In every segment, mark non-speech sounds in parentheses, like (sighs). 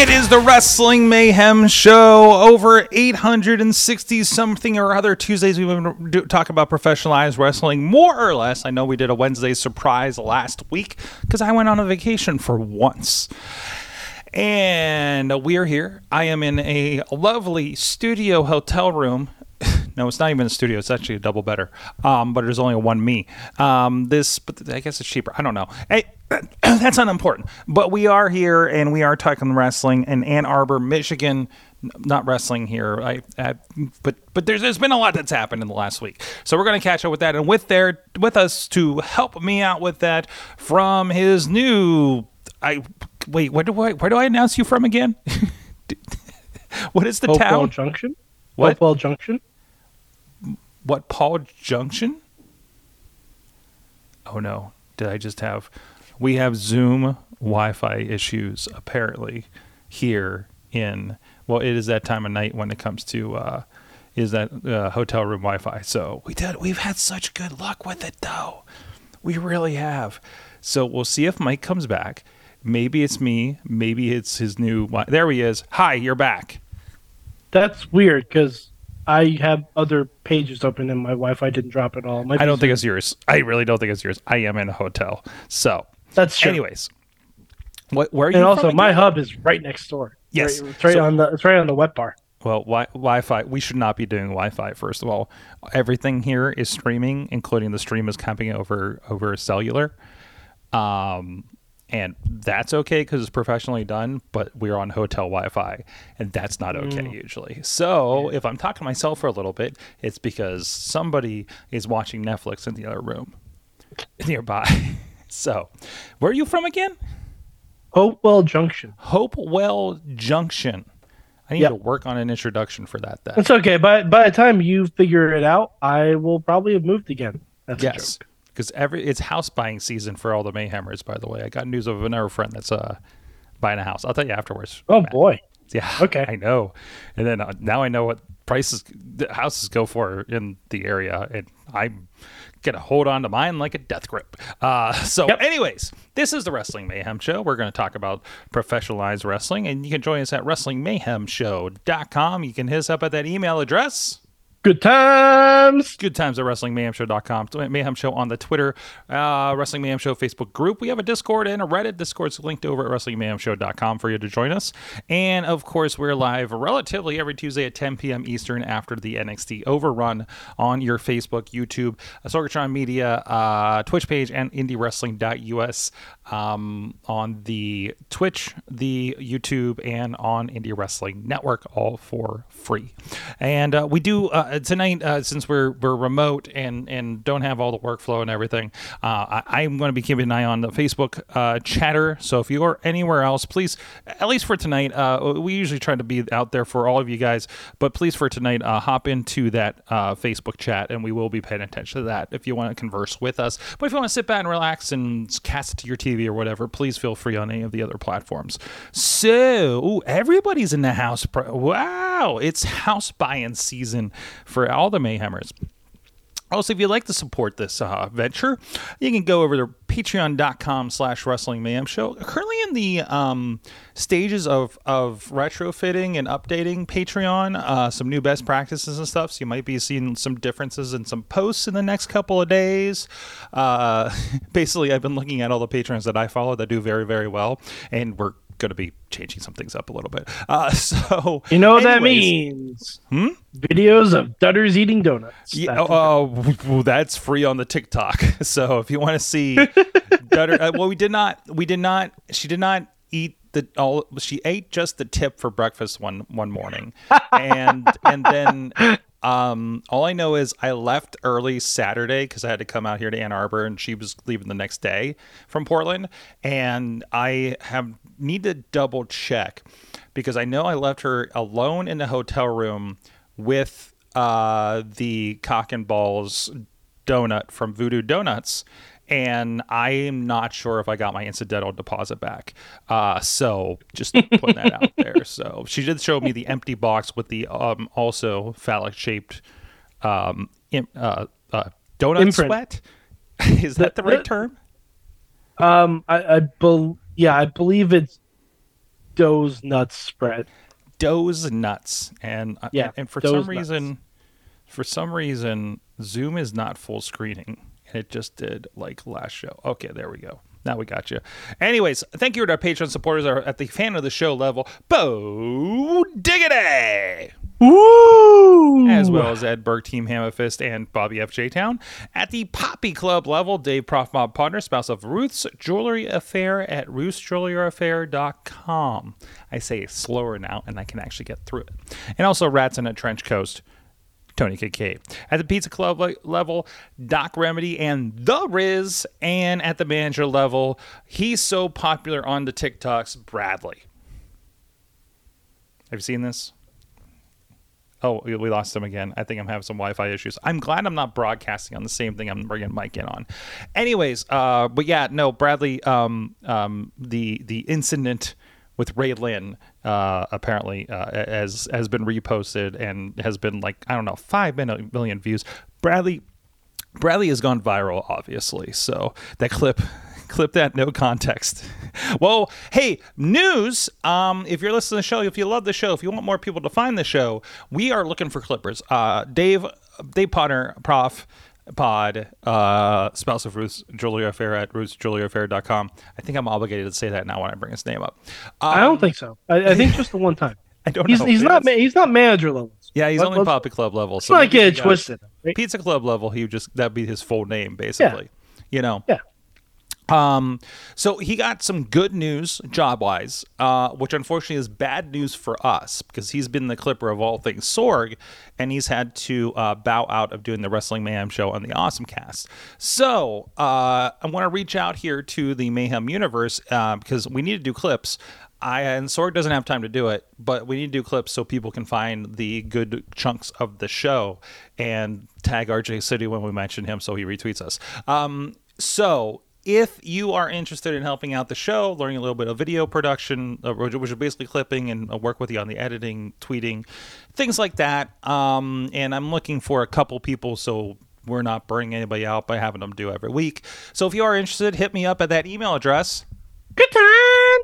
It is the Wrestling Mayhem Show. Over 860 something or other Tuesdays we've been do, talk about professionalized wrestling, more or less. I know we did a Wednesday surprise last week because I went on a vacation for once. And we are here. I am in a lovely studio hotel room. No, it's not even a studio. It's actually a double better. Um, but there's only a one me. Um, this, but I guess it's cheaper. I don't know. Hey, (clears throat) that's unimportant. But we are here and we are talking wrestling in Ann Arbor, Michigan. Not wrestling here. I, I but but there's there's been a lot that's happened in the last week. So we're gonna catch up with that. And with there with us to help me out with that from his new. I wait. Where do I where do I announce you from again? (laughs) (laughs) what is the Hopewell town? Junction. What? Hopewell Junction. What Paul Junction? Oh no! Did I just have? We have Zoom Wi-Fi issues apparently here in. Well, it is that time of night when it comes to uh, is that uh, hotel room Wi-Fi. So we did. We've had such good luck with it though. We really have. So we'll see if Mike comes back. Maybe it's me. Maybe it's his new. There he is. Hi, you're back. That's weird because I have other pages open and my Wi-Fi didn't drop at all. I don't think it's yours. I really don't think it's yours. I am in a hotel. So, that's true. anyways, what where are you? and also my hub is right next door. Yes. Right- it's right So- on the it's right on the wet bar. Well, wi- Wi-Fi. We should not be doing Wi-Fi. First of all, everything here is streaming, including the stream is coming over over cellular, um, and that's okay because it's professionally done. But we're on hotel Wi-Fi, and that's not okay mm. usually. So if I'm talking to myself for a little bit, it's because somebody is watching Netflix in the other room (laughs) nearby. (laughs) so, where are you from again? Hopewell Junction. Hopewell Junction. I need Yep. to work on an introduction for that. Then. It's okay. By by the time you figure it out, I will probably have moved again. That's a Yes, joke. Because every it's house buying season for all the Mayhemers. By the way, I got news of another friend that's uh buying a house. I'll tell you afterwards. Oh boy. Yeah. Okay. (laughs) I know. And then uh, now I know what prices the houses go for in the area, and I'm gonna hold on to mine like a death grip. Uh, (laughs) so, Yep. anyways, this is the Wrestling Mayhem Show. We're gonna talk about professionalized wrestling, and you can join us at WrestlingMayhemShow.com. You can hit us up at that email address. Good times. Good times at WrestlingMayhemShow.com. Mayhem Show on the Twitter, uh, Wrestling Mayhem Show Facebook group. We have a Discord and a Reddit. Discord's linked over at WrestlingMayhemShow.com for you to join us. And of course, we're live relatively every Tuesday at 10 p.m. Eastern after the NXT Overrun on your Facebook, YouTube, Sorgatron Media, uh, Twitch page, and IndieWrestling.us um, on the Twitch, the YouTube, and on Indie Wrestling Network, all for free. And uh, we do uh, tonight, uh, since we're we're remote and and don't have all the workflow and everything. Uh, I, I'm going to be keeping an eye on the Facebook uh, chatter. So if you are anywhere else, please, at least for tonight, uh, we usually try to be out there for all of you guys. But please, for tonight, hop into that Facebook chat, and we will be paying attention to that if you want to converse with us. But if you want to sit back and relax and cast it to your TV or whatever, please feel free on any of the other platforms. So, ooh, everybody's in the house. Wow, it's house buying season for all the Mayhemers. Also, if you'd like to support this uh, venture, you can go over to patreon.com slash wrestling mayhem show. Currently in the um, stages of, of retrofitting and updating Patreon, uh, some new best practices and stuff. So you might be seeing some differences in some posts in the next couple of days. Uh, (laughs) basically, I've been looking at all the patrons that I follow that do very, very well, and we're going to be changing some things up a little bit. Uh, (laughs) so You know what that means? Hmm? Videos of Dutters eating donuts. Yeah, That's oh, well, that's free on the TikTok. (laughs) So if you want to see, (laughs) Dutter, uh, well, we did not, we did not, she did not eat the all. She ate just the tip for breakfast one one morning, and and then Um, all I know is I left early Saturday because I had to come out here to Ann Arbor, and she was leaving the next day from Portland. And I have need to double check because I know I left her alone in the hotel room with uh, the cock and balls donut from Voodoo Donuts. And I am not sure if I got my incidental deposit back. Uh, so just (laughs) putting that out there. So she did show me the empty box with the um, also phallic shaped um, uh, uh, donut Imprint. sweat. (laughs) Is that the right term? Um, I, I bel yeah, I believe it's Doe's nuts spread. Doe's nuts, and uh, Yeah, and for Doe's some nuts. reason, for some reason, Zoom is not full screening. It just did like last show. Okay, there we go. Now we got you. Anyways, thank you to our Patreon supporters are at the fan of the show level. Bo Diggity! Woo! as well as Ed Burke, Team Hammerfist, and Bobby F. J. Town. At the Poppy Club level, Dave Prof Mob Partner, spouse of Ruth's Jewelry Affair at ruthsjewelryaffair.com. I say it slower now, and I can actually get through it. And also Rats in a Trench Coast. Tony KK. At the Pizza Club level, Doc Remedy and The Riz. And at the manager level, he's so popular on the TikToks, Bradley. Have you seen this? Oh, we we lost him again. I think I'm having some Wi-Fi issues. I'm glad I'm not broadcasting on the same thing I'm bringing Mike in on. Anyways, uh, but yeah, no, Bradley, um, um, the the incident with Ray Lynn uh, apparently uh, has has been reposted and has been like I don't know five million million views. Bradley Bradley has gone viral, obviously. So that clip, (laughs) clip that, no context. (laughs) Well, hey, news. Um, if you're listening to the show, if you love the show, if you want more people to find the show, we are looking for clippers. Uh, Dave, Dave Potter, Prof. Pod, uh, spouse of Ruth's Jewelry Affair at ruthsjewelryaffair.com. I think I'm obligated to say that now when I bring his name up. Um, I don't think so. I, I think just the one time. (laughs) I don't He's know. he's not ma- he's not manager level. Yeah, he's Let- only Poppy Club level. Let's not maybe get it twisted. right? Pizza Club level, he would just that'd be his full name, basically. You know. Yeah. Um, so he got some good news job wise, uh, which unfortunately is bad news for us because he's been the clipper of all things Sorg, and he's had to uh, bow out of doing the Wrestling Mayhem show on the Awesome Cast. So uh, I want to reach out here to the Mayhem universe uh, because we need to do clips. I and Sorg doesn't have time to do it, but we need to do clips so people can find the good chunks of the show and tag RJ City when we mention him so he retweets us. Um, so if you are interested in helping out the show, learning a little bit of video production, uh, which is basically clipping and uh, work with you on the editing, tweeting, things like that, um, and I'm looking for a couple people so we're not burning anybody out by having them do every week. So if you are interested, hit me up at that email address Good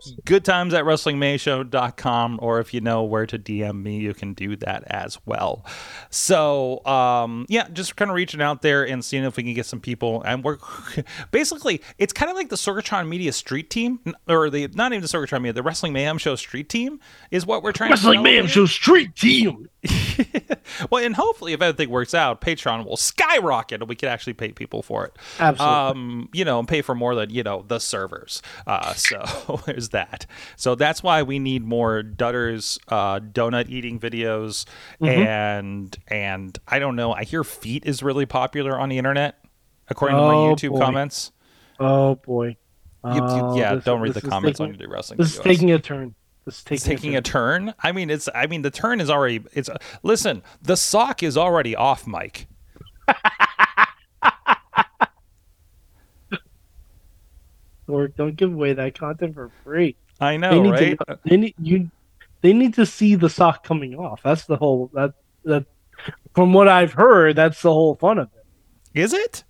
times. good times at wrestlingmayshow.com or if you know where to dm me you can do that as well so um yeah just kind of reaching out there and seeing if we can get some people and we're (laughs) basically it's kind of like the sorgatron media street team or the not even the sorgatron media the wrestling mayhem show street team is what we're trying Wrestling to Mayhem develop Show Street Team. (laughs) well and hopefully if everything works out patreon will skyrocket and we can actually pay people for it Absolutely. um, you know, and pay for more than you know the servers. Uh, so (laughs) there's that. So that's why we need more Dutters uh, donut eating videos, and and I don't know. I hear feet is really popular on the internet, according to my Oh, YouTube boy. comments. Oh boy. Oh, yeah, this- don't read the comments taking- on your wrestling. This is taking a turn. Is taking, It's taking a a turn. turn. I mean, it's. I mean, the turn is already. It's. Listen, the sock is already off, Mike. (laughs) Or don't give away that content for free. I They know, need right? to. They need you. They need to see the sock coming off. That's the whole. That that. From what I've heard, that's the whole fun of it. Is it?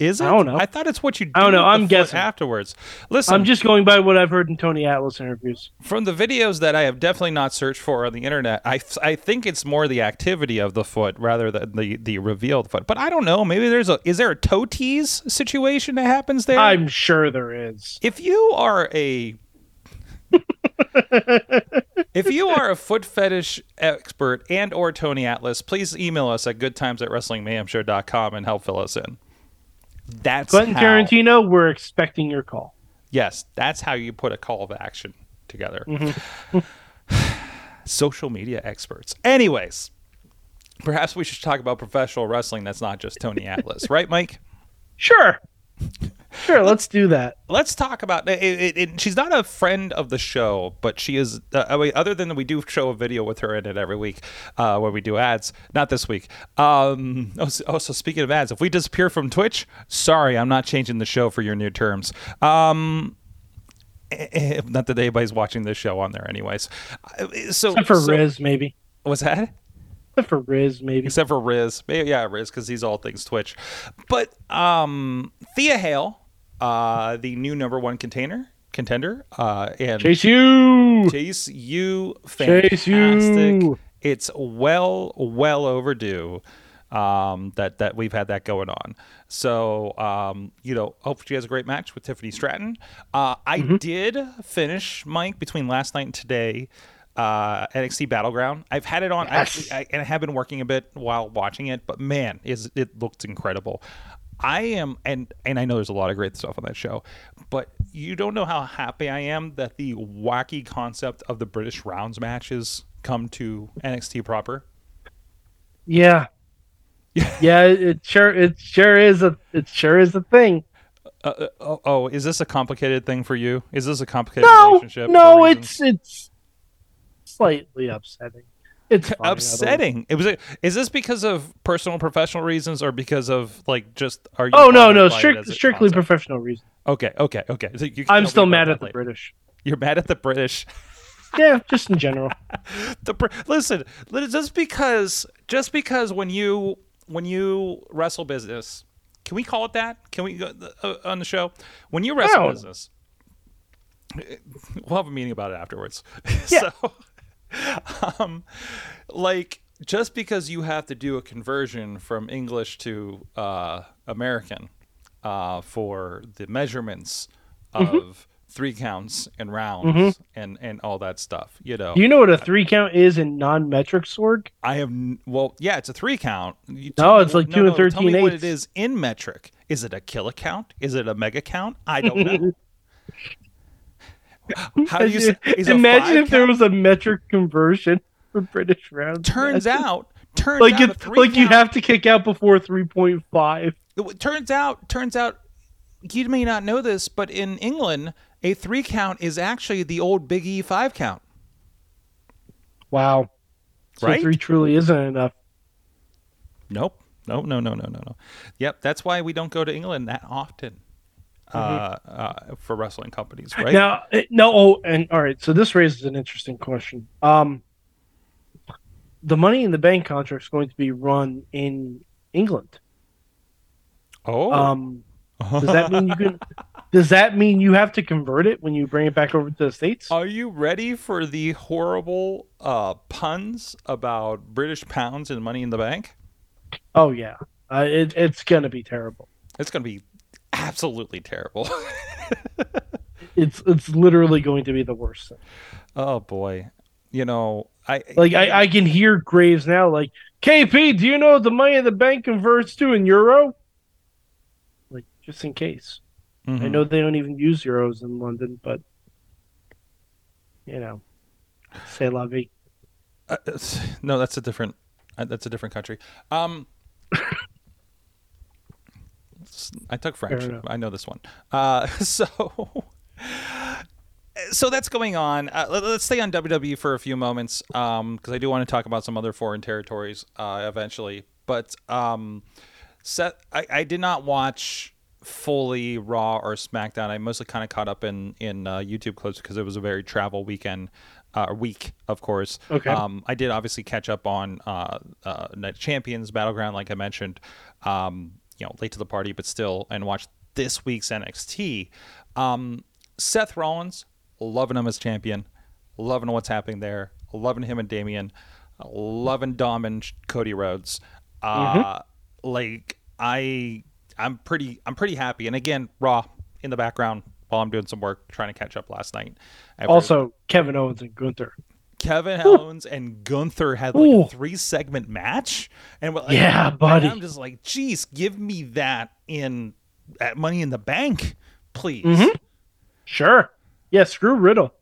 Is it? I don't know. I thought it's what you do I don't know. I'm guessing. afterwards. Listen, I'm just going by what I've heard in Tony Atlas interviews. from the videos that I have definitely not searched for on the internet. I, I think it's more the activity of the foot rather than the the revealed foot. But I don't know. Maybe there's a is there a toe tease situation that happens there? I'm sure there is. if you are a (laughs) if you are a foot fetish expert and or Tony Atlas, please email us at goodtimes at wrestlingmayhemshow.com and help fill us in. That's Quentin how, Tarantino, we're expecting your call. Yes, that's how you put a call of action together. Mm-hmm. (sighs) Social media experts. Anyways, perhaps we should talk about professional wrestling. That's not just Tony Atlas, right, Mike? Sure. Sure, let's do that. let's talk about it, it, it, she's not a friend of the show but she is uh, I mean, other than we do show a video with her in it every week uh, where we do ads not this week um also, also speaking of ads if we disappear from twitch sorry i'm not changing the show for your new terms um eh, eh, not that anybody's watching this show on there anyways Uh, so Except for so- Riz, maybe. what's that Except for Riz, maybe. except for Riz. Maybe, yeah, Riz, because he's all things Twitch. But um, Thea Hail, uh, the new number one container contender, uh, and Chase U. Chase U, Chase fantastic. It's well, well overdue um, that that we've had that going on. So um, you know, hope she has a great match with Tiffany Stratton. Uh, I Mm-hmm. did finish Mike between last night and today. Uh, NXT Battleground. I've had it on, I- I, and I have been working a bit while watching it, but man, is it looked incredible. I am, and and I know there's a lot of great stuff on that show, but you don't know how happy I am that the wacky concept of the British rounds matches come to NXT proper. Yeah. (laughs) yeah, it sure it sure is a it sure is a thing. Uh, uh, oh, oh, is this a complicated thing for you? Is this a complicated No, relationship? no, it's it's slightly upsetting. It's (laughs) upsetting. It was. A, is this because of personal, professional reasons, or because of like just? Are you? Oh no, no, by it strict, strictly concept? professional reasons. Okay, okay, okay. So you I'm still mad at the later. British. You're mad at the British. (laughs) Yeah, just in general. (laughs) the listen, just because just because when you when you wrestle business, can we call it that? Can we go uh, on the show when you wrestle business? We'll have a meeting about it afterwards. Yeah. so, (laughs) um, like just because you have to do a conversion from English to uh, American uh, for the measurements Mm-hmm. of three counts and rounds and and all that stuff, you know. You know what a three count is in non-metric sword? I have well, yeah, it's a three count. You No, me it's like two and Tell me 13 what it is in metric. Is it a kilocount? Is it a mega count? I don't know. (laughs) (laughs) How do you say? Imagine if there count? was a metric conversion for British rounds. Turns matches. out, turns like out, a it's three like you have to kick out before three point five. It turns out, turns out, you may not know this, but in England, a three count is actually the old Big E five count. Wow. So Right? three truly isn't enough. Nope. No, no, no, no, no, no. Yep, that's why we don't go to England that often uh, uh, for wrestling companies, right? Mm-hmm. Now, no. Oh, and all right. So this raises an interesting question. Um, the Money in the Bank contract is going to be run in England. oh, Um, does that mean you can? (laughs) Does that mean you have to convert it when you bring it back over to the states? Are you ready for the horrible uh, puns about British pounds and money in the bank? Oh yeah, uh, it, it's gonna be terrible. It's going to be absolutely terrible. (laughs) It's it's literally going to be the worst thing. oh boy, you know, I Like I, I can hear Graves now. Like KP, do you know what the Money in the Bank converts to in euro? Like just in case. I Mhm. know they don't even use euros in London, but you know, say la vie. Uh, no, that's a different. Uh, that's a different country. Um, (laughs) I took French. I know this one. Uh, (laughs) so, so that's going on. Uh, let, us stay on WWE for a few moments because I do want to talk about some other foreign territories uh, eventually. But um, Seth, I, I did not watch fully Raw or SmackDown. I mostly kind of caught up in in uh, YouTube clips because it was a very travel weekend. Uh, week, of course. Okay. Um, I did obviously catch up on uh, uh, Night Champions Battleground, like I mentioned. Um, you know, late to the party, but still, and watch this week's NXT. Um, Seth Rollins, loving him as champion, loving what's happening there, loving him and Damian, loving Dom and Cody Rhodes. Uh, Like I, I'm pretty, I'm pretty happy. And again, Raw in the background while I'm doing some work, trying to catch up last night. After- Also, Kevin Owens and Gunther. Kevin Owens and Gunther had like Ooh. a three segment match, and we're like, Yeah, buddy. I'm just like, geez, give me that in at Money in the Bank, please. Mhm. Sure. Yeah, screw Riddle.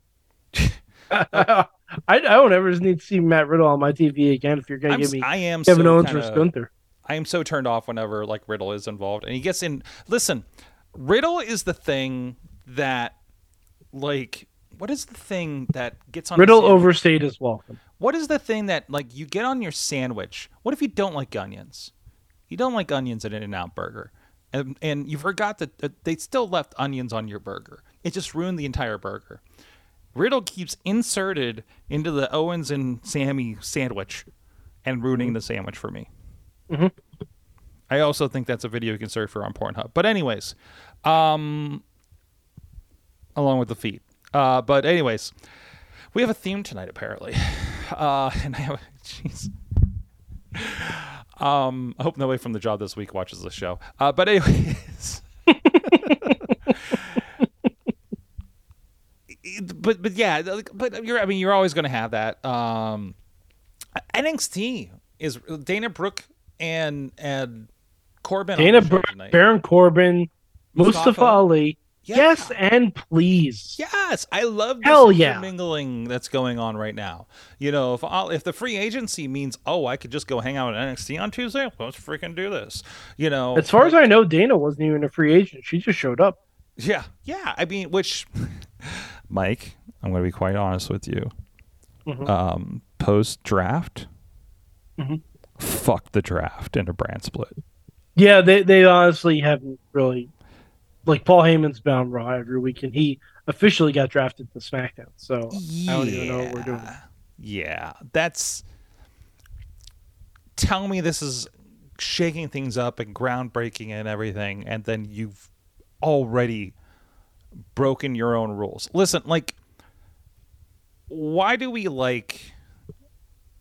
(laughs) I I, don't ever need to see Matt Riddle on my TV again. If you're gonna I'm, give me I am Kevin so Owens versus Gunther, I am so turned off whenever like Riddle is involved, and he gets in. Listen, Riddle is the thing that, like, what is the thing that gets on Riddle sandwich? overstayed his welcome. What is the thing that like you get on your sandwich? What if you don't like onions? You don't like onions at In-N-Out Burger, and and you forgot that that they still left onions on your burger. It just ruined the entire burger. Riddle keeps inserted into the Owens and Sammy sandwich, and ruining the sandwich for me. I also think that's a video you can search for on Pornhub. But anyways, um, along with the feet. Uh, but anyways, we have a theme tonight apparently, (laughs) uh, and I have (laughs) jeez. Um, I hope nobody from the job this week watches the show. Uh, but anyways. (laughs) but but yeah, but you're I mean you're always going to have that. Um, NXT is Dana Brooke and and Corbin. Dana Br- Baron Corbin, Mustafa, Mustafa. Ali. Yeah. Yes, and please. Yes, I love this Hell yeah. intermingling that's going on right now. You know, if I'll, if the free agency means oh I could just go hang out at NXT on Tuesday, let's freaking do this. You know, As far as I know, Dana wasn't even a free agent. She just showed up. yeah, yeah. I mean, which, (laughs) Mike, I'm going to be quite honest with you. Mhm. Um, Post draft, Mhm. fuck the draft and a brand split. Yeah, they they honestly haven't really like Paul Heyman's bound Raw every week, and he officially got drafted to SmackDown. So I don't even know what we're doing. Yeah, that's. Tell me this is shaking things up and groundbreaking and everything, and then you've already broken your own rules. Listen, like, why do we like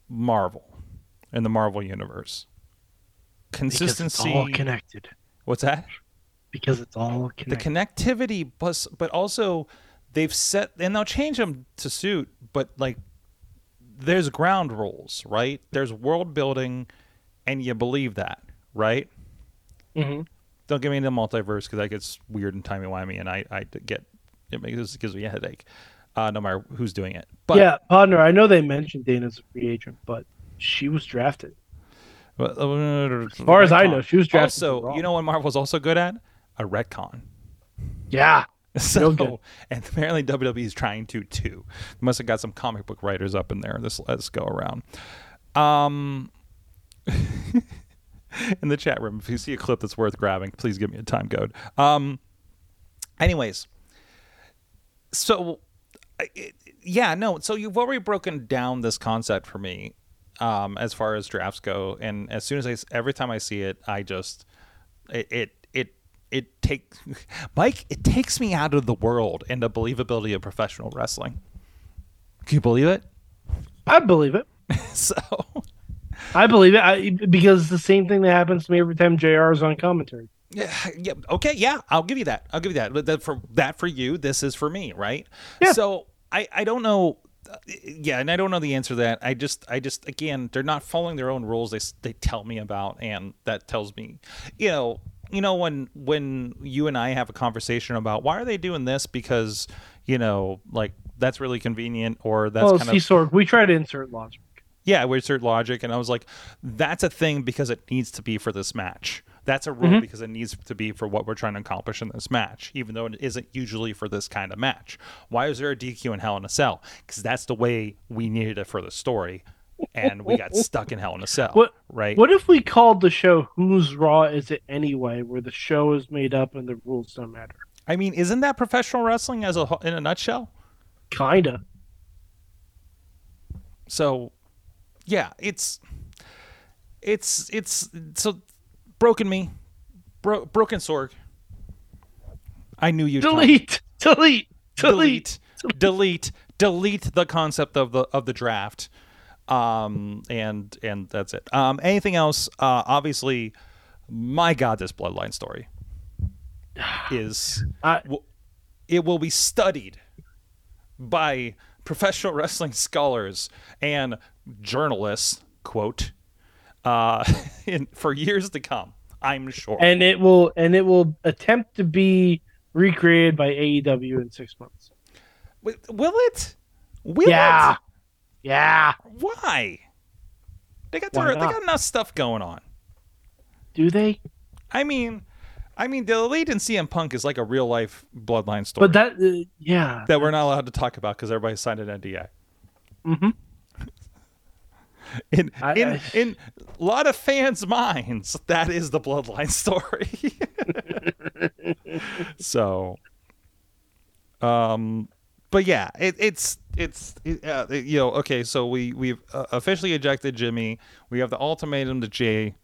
Marvel in the Marvel universe? Consistency. all connected. What's that? Because it's all the connectivity plus but also they've set and they'll change them to suit but like there's ground rules right there's world building and you believe that right hmm don't get me into multiverse because that gets weird and timey-wimey and i i get it makes it gives me a headache uh no matter who's doing it but yeah, partner. I know they mentioned Dana's a free agent, but she was drafted. as As far as I know, she was drafted. also you know what marvel's also good at a retcon yeah, (laughs) So, good. and apparently WWE is trying to too. Must have got some comic book writers up in there this let's go around. Um, (laughs) in the chat room, if you see a clip that's worth grabbing, please give me a time code. Um, anyways, so it, yeah, no. So you've already broken down this concept for me, um, as far as drafts go, and as soon as I, every time I see it, I just it it, it takes Mike. It takes me out of the world and the believability of professional wrestling. Can you believe it? I believe it. (laughs) so I believe it I, because it's the same thing that happens to me every time JR is on commentary. yeah, yeah, okay, yeah, I'll give you that. I'll give you that. But that for that for you, this is for me, right? Yeah. So I I don't know. Yeah, and I don't know the answer to that. I just I just again, they're not following their own rules. They they tell me about, and that tells me, you know, you know when when you and I have a conversation about why are they doing this because you know like that's really convenient or that's well, kind see, of Sorg, we try to insert logic. yeah, we insert logic, and I was like, that's a thing because it needs to be for this match. That's a rule mm-hmm. because it needs to be for what we're trying to accomplish in this match, even though it isn't usually for this kind of match. Why is there a DQ in Hell in a Cell? Because that's the way we needed it for the story, and we got stuck in Hell in a Cell. What right? What if we called the show "Whose Raw Is It Anyway," where the show is made up and the rules don't matter? I mean, isn't that professional wrestling as a in a nutshell? Kinda. So, yeah, it's it's it's so broken me, Bro- broken Sorg. I knew you'd. Delete, delete, delete. delete, delete, delete the concept of the of the draft. Um, and and that's it. Um, anything else? Uh, obviously, my God, this bloodline story (sighs) is I- w- it will be studied by professional (laughs) wrestling scholars and journalists. Quote, uh, (laughs) in, for years to come. I'm sure. And it will, and it will attempt to be recreated by AEW in six months. Will it? Will Yeah, it? Yeah. Why? They got their, they got enough stuff going on. Do they? I mean, I mean, the elite in CM Punk is like a real life bloodline story But that, uh, yeah. that we're not allowed to talk about because everybody signed an NDA. Mm-hmm. In I- in I- in a lot of fans' minds, that is the bloodline (laughs) story. so, um, but yeah, it, it's it's it, uh, it- you know okay. So we we've uh, officially ejected Jimmy. We have the ultimatum to Jay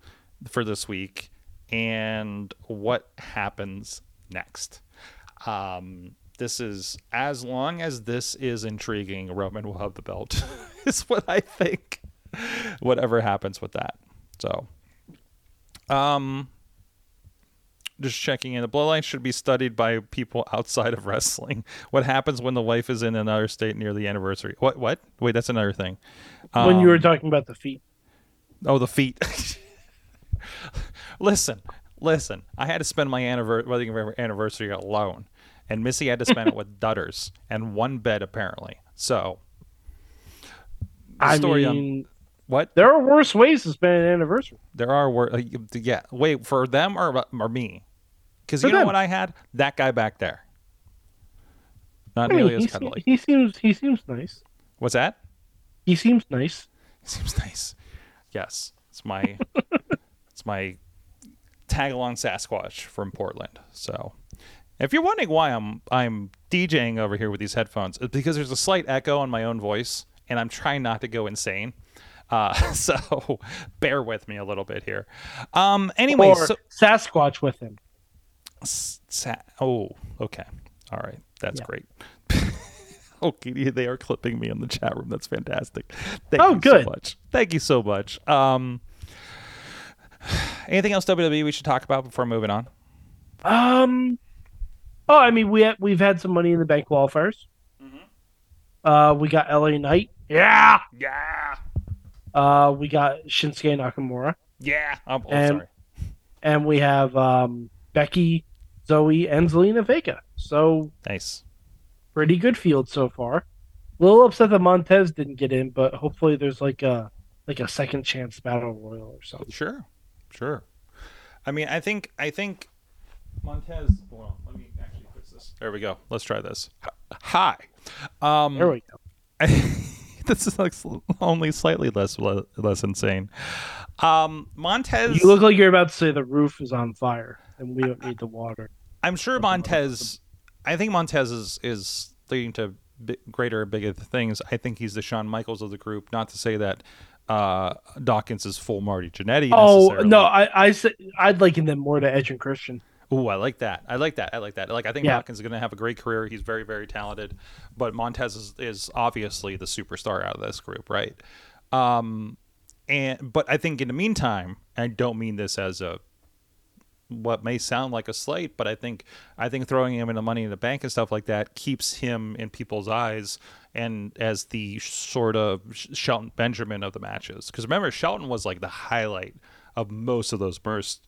for this week, and what happens next? Um, this is as long as this is intriguing, Roman will have the belt. (laughs) is what I think. Whatever happens with that. So, um, just checking in. The bloodline should be studied by people outside of wrestling. What happens when the wife is in another state near the anniversary? What? What? Wait, that's another thing. when you were Um, talking about the feet. Oh, the feet. (laughs) listen, listen. I had to spend my anniver- wedding anniversary alone, and Missy had to spend it with (laughs) Dutters and one bed apparently. So, I story on mean, what there are worse ways to spend an anniversary. there are wor- uh, yeah. Wait for them or or me? Because you know what I had that guy back there. Not I mean, nearly as cuddly. he seems he seems nice. What's that? He seems nice. He Seems nice. Yes, it's my (laughs) it's my tag along Sasquatch from Portland. So, if you're wondering why I'm I'm DJing over here with these headphones, it's because there's a slight echo on my own voice, and I'm trying not to go insane. Uh, (laughs) so bear with me a little bit here. Um. Anyway, or so Sasquatch with him. Sa- oh, okay. All right. That's Yeah. great. (laughs) okay, they are clipping me in the chat room. That's fantastic. Thank Oh, you good. so much. Thank you so much. Um, anything else WWE we should talk about before moving on? Um. Oh, I mean, we ha- we've had some money in the bank qualifiers. Mm-hmm. Uh, we got LA Knight. Yeah. Yeah. Uh, we got Shinsuke Nakamura, Yeah. I'm oh, And- sorry. and we have um Becky, Zoe, and Zelina Vega. So Nice. pretty good field so far. A little upset that Montez didn't get in, but hopefully there's like a like a second chance battle royal or something. Sure. Sure. I mean, I think I think Montez. Hold on. Let me actually fix this. There we go. Let's try this. Hi. Um, There we go. (laughs) (laughs) this is like only slightly less less insane. Um, Montez. You look like you're about to say the roof is on fire and we don't need the water. I'm sure Montez. I think Montez is is leading to greater, bigger things. I think he's the Shawn Michaels of the group. Not to say that uh, Dawkins is full Marty Jannetty. Oh no, I I said I'd liken them more to Edge and Christian. Ooh, I like that. I like that. I like that. Like I think Yeah. Is going to have a great career. He's very, very talented, but Montez is, is obviously the superstar out of this group, right? Um, and but I think in the meantime, I don't mean this as a what may sound like a slight, but I think I think throwing him in the Money in the Bank and stuff like that keeps him in people's eyes and as the sort of Shelton Benjamin of the matches. Because remember, Shelton was like the highlight of most of those burst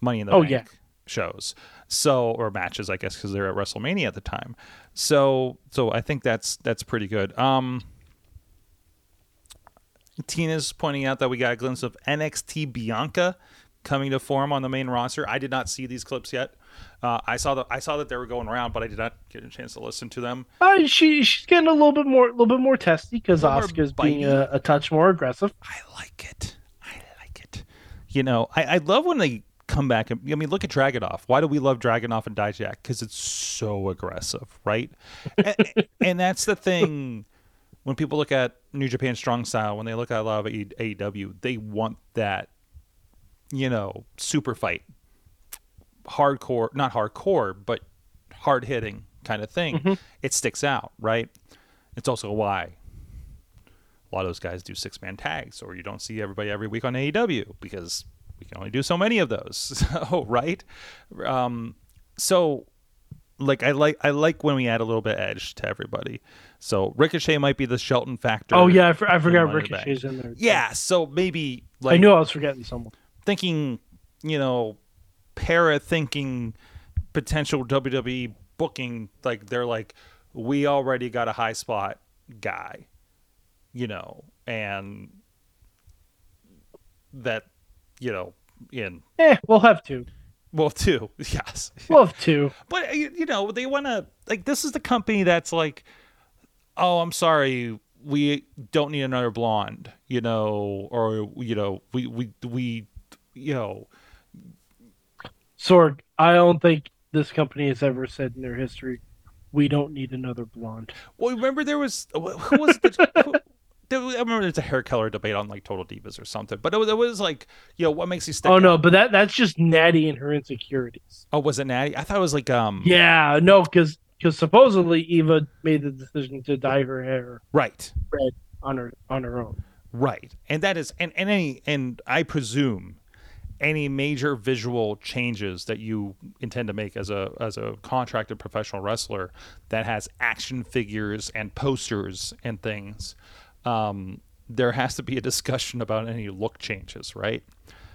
Money in the Oh, Bank yeah. Shows. So or matches, I guess, because they're at WrestleMania at the time. So so I think that's that's pretty good. Um. Tina's pointing out that we got a glimpse of NXT Bianca coming to form on the main roster. I did not see these clips yet. Uh, I saw the I saw that they were going around, but I did not get a chance to listen to them. Uh, she she's getting a little bit more a little bit more testy because Oscar's being a, a touch more aggressive. I like it. I like it. You know, I, I love when they come back. And, I mean, look at Dragunov. Why do we love Dragunov and Dijak? Because it's so aggressive, right? and, and that's the thing. When people look at New Japan Strong Style, when they look at a lot of AEW, they want that, you know, super fight, hardcore, not hardcore, but hard hitting kind of thing. Mm-hmm. It sticks out, right? It's also why a lot of those guys do six man tags, or you don't see everybody every week on AEW because we can only do so many of those. (laughs) So right, um, so like I like I like when we add a little bit edge to everybody. So Ricochet might be the Shelton factor. Oh yeah, I, for, I forgot. Ricochet's in there. Yeah, so maybe like I knew I was forgetting someone. thinking, you know, para thinking potential WWE booking, like they're like, we already got a high spot guy. you know, and that, you know, in Eh, we'll have two. well, two, (laughs) yes, We'll have two. but uh, you, know, they want to like this is the company that's like, oh, I'm sorry, we don't need another blonde, you know, or you know, we we we, you know, Sorg, I don't think this company has ever said in their history, we don't need another blonde. Well, remember there was who was the, (laughs) there was- I remember there's a hair color debate on like Total Divas or something, but it was, it was like, you know, what makes you stick? Oh no, but that that's just Natty and her insecurities. Oh, was it Natty? I thought it was like um. Yeah, no, because because supposedly Eva made the decision to dye her hair Right. red on her on her own. Right. And that is and, and any and I presume any major visual changes that you intend to make as a as a contracted professional wrestler that has action figures and posters and things, um, there has to be a discussion about any look changes, right?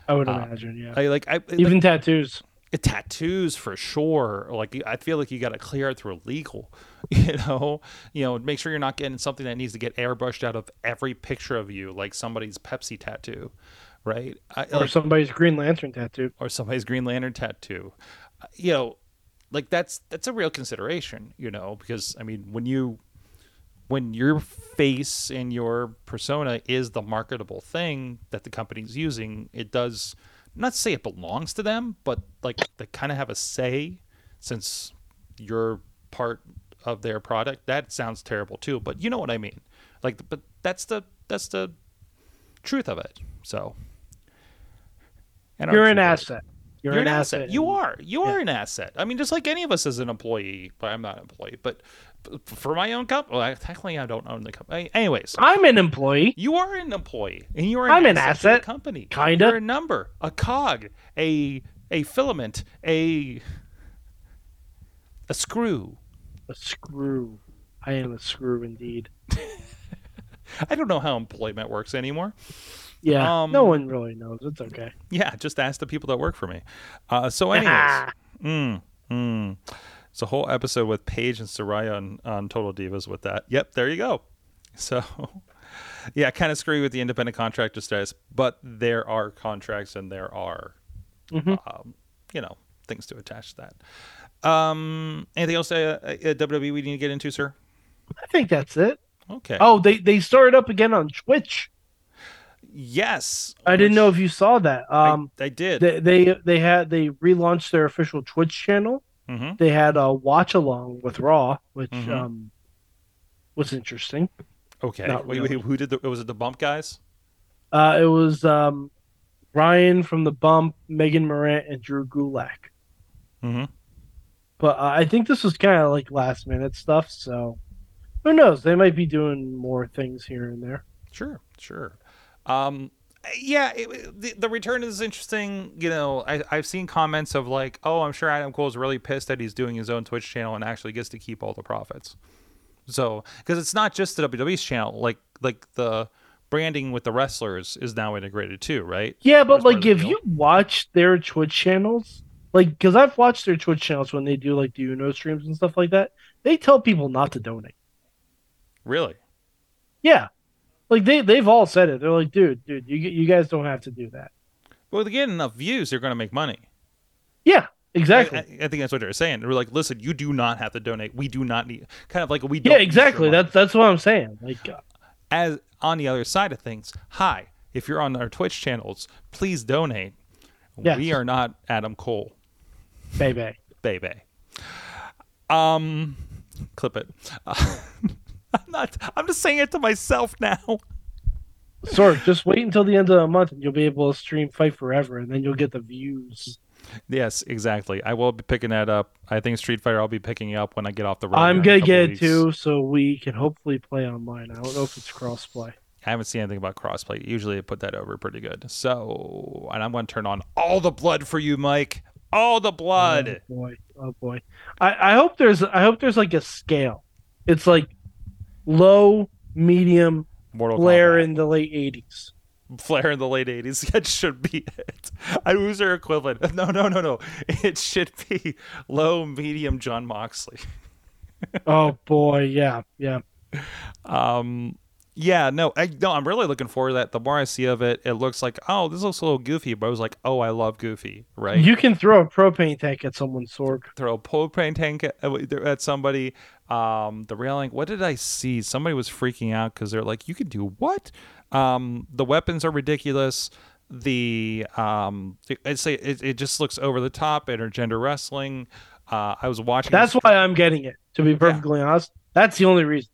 I would imagine, yeah. I like I Even tattoos. like, tattoos for sure. Like I feel like you got to clear it through legal, (laughs) you know. You know, make sure you're not getting something that needs to get airbrushed out of every picture of you, like somebody's Pepsi tattoo, right? I, Or like- somebody's Green Lantern tattoo. or somebody's Green Lantern tattoo. Uh, You know, like that's that's a real consideration, you know, because I mean, when you when your face and your persona is the marketable thing that the company's using, it does not say it belongs to them, but like they kind of have a say since you're part of their product. That sounds terrible too, but you know what I mean. Like, but that's the that's the truth of it. So, and You're an truth of it. asset. You're, You're, an asset. You are. You yeah. are an asset. I mean, just like any of us as an employee, but I'm not an employee. But for my own company, well, technically, I don't own the company. Anyways, I'm an employee. you are an employee, and you are an I'm asset, the asset. company. Kinda. You're a number, a cog, a a filament, a a screw. A screw. I am a screw indeed. (laughs) (laughs) I don't know how employment works anymore. Yeah. Um, no one really knows. It's okay. Yeah, just ask the people that work for me. Uh, so, anyways, (laughs) mm, mm. It's a whole episode with Paige and Saraya on, on Total Divas with that. Yep, there you go. So, (laughs) yeah, kind of screwy with the independent contractor status, but there are contracts and there are, um, you know, things to attach to that. Um, anything else uh, uh, WWE we need to get into, sir? I think that's it. Okay. Oh, they they started up again on Twitch. yes. I didn't know if you saw that. I- Um, I, did. they they they had they relaunched their official Twitch channel. Mhm. They had a watch along with Raw, which Mhm. um was interesting. okay. not Wait, really. wait, who did the? Was it the Bump guys? Uh, it was um Ryan from the Bump, Megan Morant, and Drew Gulak. Mm-hmm. But uh, I think this was kind of like last minute stuff, so who knows? They might be doing more things here and there. Sure, sure. Um, yeah, it, the, the return is interesting. You know, I, I've seen comments of like, oh, I'm sure Adam Cole's really pissed that he's doing his own Twitch channel and actually gets to keep all the profits. So, because it's not just the WWE's channel, like like the branding with the wrestlers is now integrated too, right? Yeah, but like if deal. you watch their Twitch channels, like because I've watched their Twitch channels when they do like the Uno streams and stuff like that, they tell people not to donate. Really? Yeah, like they they've all said it. They're like, dude, dude, you you guys don't have to do that. Well, they get enough views, they're going to make money. Yeah, exactly. I, I- I think that's what they're saying. They're like, listen, you do not have to donate. We do not need, kind of like we don't. yeah, exactly. That's that's what I'm saying. Like, uh, as on the other side of things, hi, if you're on our Twitch channels, please donate. Yes. We are not Adam Cole, baby. baby. Um, clip it. Uh, (laughs) (laughs) I'm not. I'm just saying it to myself now. Sorg, just wait until the end of the month and you'll be able to stream Fight Forever, and then you'll get the views. Yes, exactly. I will be picking that up. I think Street Fighter. I'll be picking up when I get off the road. I'm gonna get it weeks. too, so we can hopefully play online. I don't know if it's crossplay. I haven't seen anything about crossplay. Usually, I put that over pretty good. So, and I'm going to turn on all the blood for you, Mike. All the blood. Oh boy, oh boy. I, I hope there's I hope there's like a scale. It's like low, medium, Mortal Flair Kombat. in the late '80s. Flair in the late 80s. (laughs) That should be it. I who's their equivalent? (laughs) No, no, no, no. It should be low, medium Jon Moxley. (laughs) Oh boy, yeah, yeah. Um, Yeah, no, I, no, I'm really looking forward to that. The more I see of it, it looks like, oh, this looks a little goofy, but I was like, oh, I love goofy, right? You can throw a propane tank at someone's sword. throw a propane tank at, at somebody. Um, the railing. What did I see? Somebody was freaking out because they're like, "You can do what?" Um, the weapons are ridiculous. The um, say it, it just looks over the top. Intergender wrestling. Uh, I was watching. That's why I'm getting it. To be perfectly honest, that's the only reason.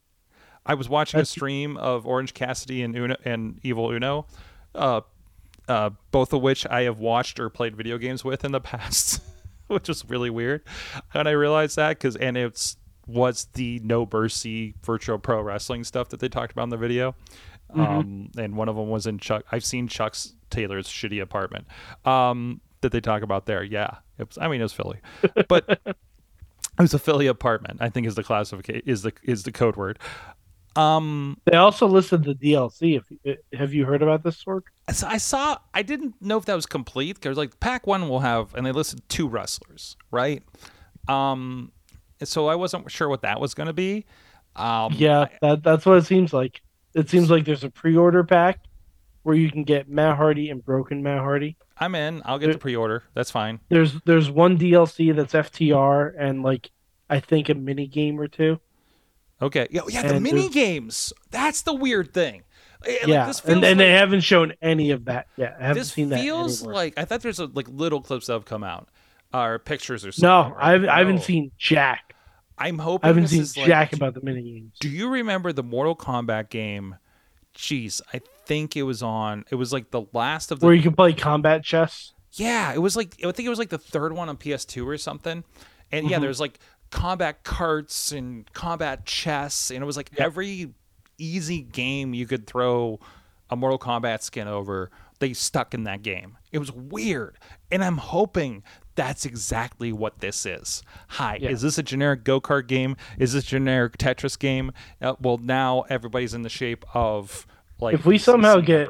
I was watching a stream of Orange Cassidy and Uno and Evil Uno, uh, uh, both of which I have watched or played video games with in the (laughs) past, which is really weird. And I realized that because and it's was the No Mercy Virtual Pro Wrestling stuff that they talked about in the video. Um, and one of them was in Chuck. I've seen Chuck's Taylor's shitty apartment um, that they talk about there. Yeah, it was, I mean it was Philly, but (laughs) it was a Philly apartment. I think is the classification is the is the code word. Um, They also listed the DLC. If have you heard about this so I saw. I didn't know if that was complete because like pack one will have, and they listed two wrestlers, right? Um, so I wasn't sure what that was going to be. Um, Yeah, that that's what it seems like. It seems like there's a pre-order pack where you can get Matt Hardy and Broken Matt Hardy. I'm in. I'll get the pre-order. That's fine. There's there's one DLC that's FTR and like I think a mini game or two. Okay. Yeah, yeah. The And mini games. That's the weird thing. Eh, like, yeah, and, and like- they haven't shown any of that yet. I haven't this seen that. feels anywhere. like I thought there's a, like little clips that have come out, or pictures or something. no, something. I haven't, right? I haven't No. seen Jack. I'm hoping. I haven't this seen is like- Jack about the mini games. Do you remember the Mortal Kombat game? Jeez, I think it was on. It was like the last of the. Where you can play combat chess. yeah, it was like I think it was like the third one on PS2 or something. And yeah, Mhm. there's like combat carts and combat chess, and it was like every easy game you could throw a Mortal Kombat skin over, they stuck in that game. It was weird, and I'm hoping that's exactly what this is. Hi, Yeah. is this a generic go kart game? Is this a generic Tetris game? Uh, well, now everybody's in the shape of like. If we somehow get-.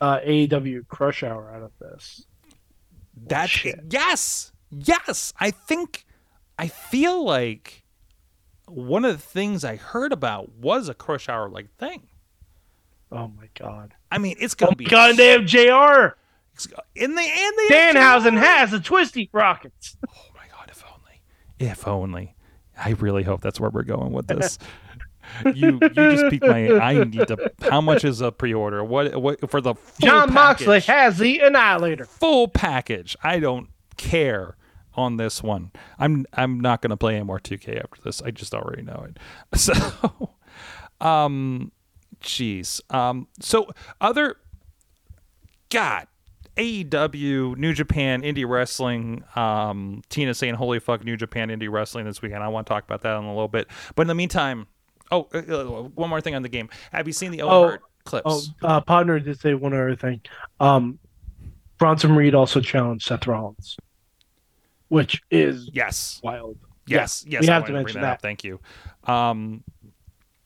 Uh, AEW Crush Hour out of this. That yes, yes. I think I feel like one of the things I heard about was a crush hour like thing. Oh my god. I mean, it's Oh gonna my be god, they have JR. in the and the Danhausen has the twisty rockets. Oh my god! If only, if only. I really hope that's where we're going with this. (laughs) you you just piqued my. I need to. How much is a pre-order? What what for the full Jon Moxley has the Annihilator. full package. I don't care on this one. I'm I'm not going to play any more 2K after this. I just already know it. (laughs) So, um, jeez. Um, so other, God, AEW, New Japan, Indie Wrestling. Um, Tina saying, "Holy fuck, New Japan, Indie Wrestling this weekend." I want to talk about that in a little bit. But in the meantime, oh, uh, uh, one more thing on the game. Have you seen the Owen Oh, clips? Oh, uh, Podner did say one other thing. Um, Bronson Reed also challenged Seth Rollins, which is yes. wild. Yes, yes, we have to mention that. That. Thank you. Um,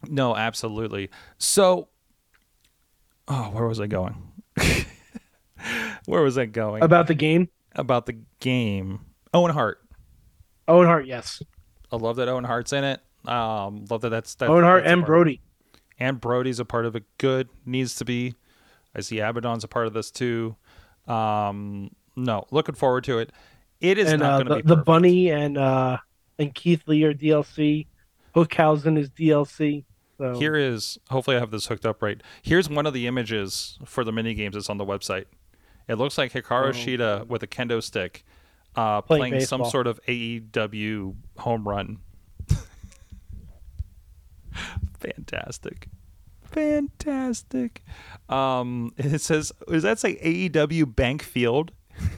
no, absolutely. So, oh, where was I going? (laughs) where was I going About the game, about the game? Owen Hart. Owen Hart, yes. I love that Owen Hart's in it. Um, love that that's that, Owen Hart that's and Brody. and Brody's a part of it. Good needs to be. I see Abaddon's a part of this too. Um, no, looking forward to it. It is and not uh, going to the, be the perfect. bunny and uh, and Keith Lee are DLC. Hookhausen is DLC. So Here is hopefully I have this hooked up right. Here's one of the images for the mini games that's on the website. It looks like Hikaru Oh, Shida with a kendo stick uh, Playing playing, some sort of AEW home run. (laughs) Fantastic. Fantastic. Um, it says, does that say AEW Bank Field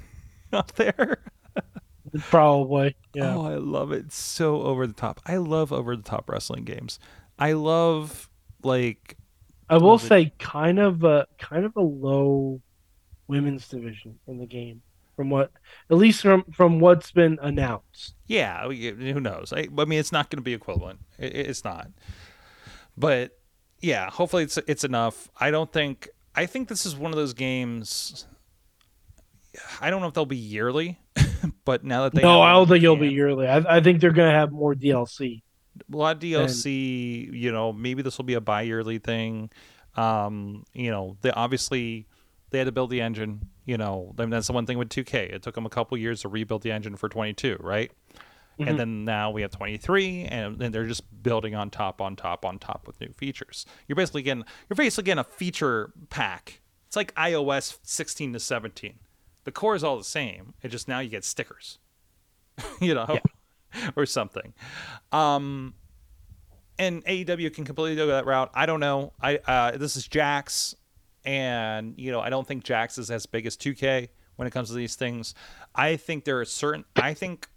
(laughs) up there? Probably yeah. Oh, I love it. It's so over the top. I love over the top wrestling games. I love like I will was it- say kind of a kind of a low women's division in the game from what at least from from what's been announced. Yeah, oh, who knows? I, I mean, it's not going to be equivalent. It, it's not. But yeah, hopefully it's it's enough. I don't think. I think this is one of those games. I don't know if they'll be yearly, (laughs) but now that they no, I don't think it'll be yearly. I, I think they're gonna have more DLC. a lot of DLC. you know, maybe this will be a bi-yearly thing. Um, you know, they obviously they had to build the engine. You know, I mean, that's the one thing with 2K. It took them a couple years to rebuild the engine for 22, right? And then now we have 23, and then they're just building on top, on top, on top with new features. You're basically getting you're basically getting a feature pack. It's like iOS 16 to 17. The core is all the same. It just now you get stickers, (laughs) you know, or something. Um, and AEW can completely go that route. I don't know. I uh, this is Jax, and you know I don't think Jax is as big as 2K when it comes to these things. I think there are certain. I think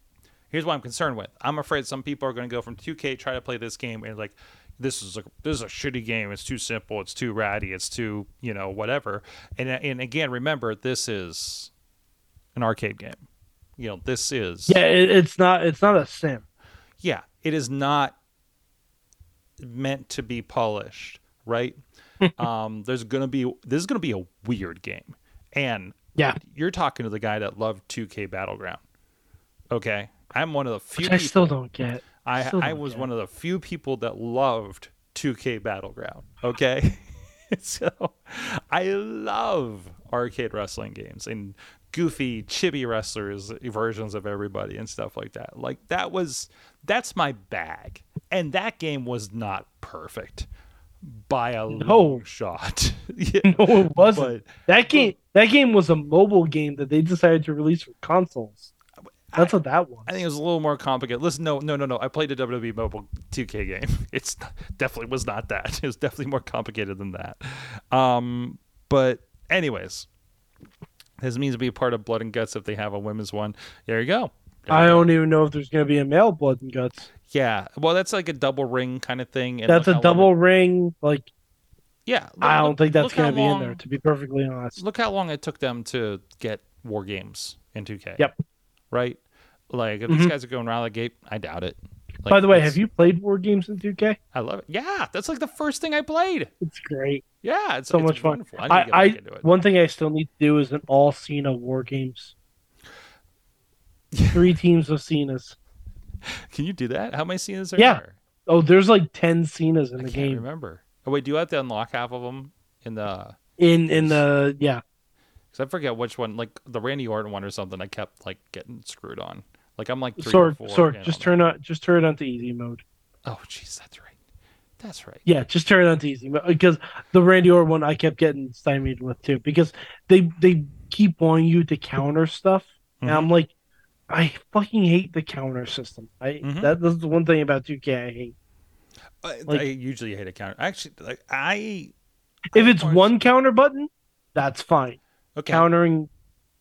here's what I'm concerned with. I'm afraid some people are going to go from 2K try to play this game and like this is a this is a shitty game. It's too simple. It's too ratty. It's too you know whatever. And and again, remember this is an arcade game. You know this is Yeah, it, it's not it's not a sim. yeah, it is not meant to be polished, right? (laughs) um, there's gonna be this is gonna be a weird game, and Yeah. you're talking to the guy that loved 2K Battleground. Okay, I'm one of the few. Which I still don't get. I I don't was get. one of the few people that loved 2K Battleground. Okay, (laughs) so I love arcade wrestling games and goofy chibi wrestlers versions of everybody and stuff like that. Like that was that's my bag, and that game was not perfect by a No. long shot. (laughs) Yeah, (laughs) No, it wasn't. but- that game that game was a mobile game that they decided to release for consoles. That's what that was. I think it was a little more complicated. Listen, no, no, no, no. I played a WWE Mobile 2K game. (laughs) It's definitely was not that. It was definitely more complicated than that. Um, but anyways, this means to be a part of Blood and Guts if they have a women's one. There you go. I don't even know if there's going to be a male blood and guts. Yeah. Well, that's like a double ring kind of thing. and That's a double long- ring. Like yeah. look- I don't look- think that's going to be in there. To be perfectly honest. Look how long it took them to get war games in 2K. Yep. Right. Like if Mhm. these guys are going around the gate, I doubt it. Like, By the way, have you played war games in 2K? I love it. Yeah, that's like the first thing I played. It's great. Yeah, it's So it's much fun. I, I, I back into it. one thing I still need to do is an all Cena war games. Three (laughs) teams of Cenas. Can you do that? How many Cenas are Yeah. there? Oh, there's like ten Cenas in I the can't game. remember. Oh wait, do you have to unlock half of them in the? In in the yeah. Because I forget which one. Like the Randy Orton one or something. I kept like getting screwed on. Like I'm like three Sorg or four. in Just turn on just turn it on to easy mode. Oh jeez, that's right. That's right. Yeah, just turn it on to easy because the Randy Orton one I kept getting stymied with too because they they keep wanting you to counter stuff and Mhm. I'm like, I fucking hate the counter system. I Mhm. that that's the one thing about 2K I hate. I, Like- I usually hate a counter. Actually, like I. If I it's one counter button, that's fine. okay, Countering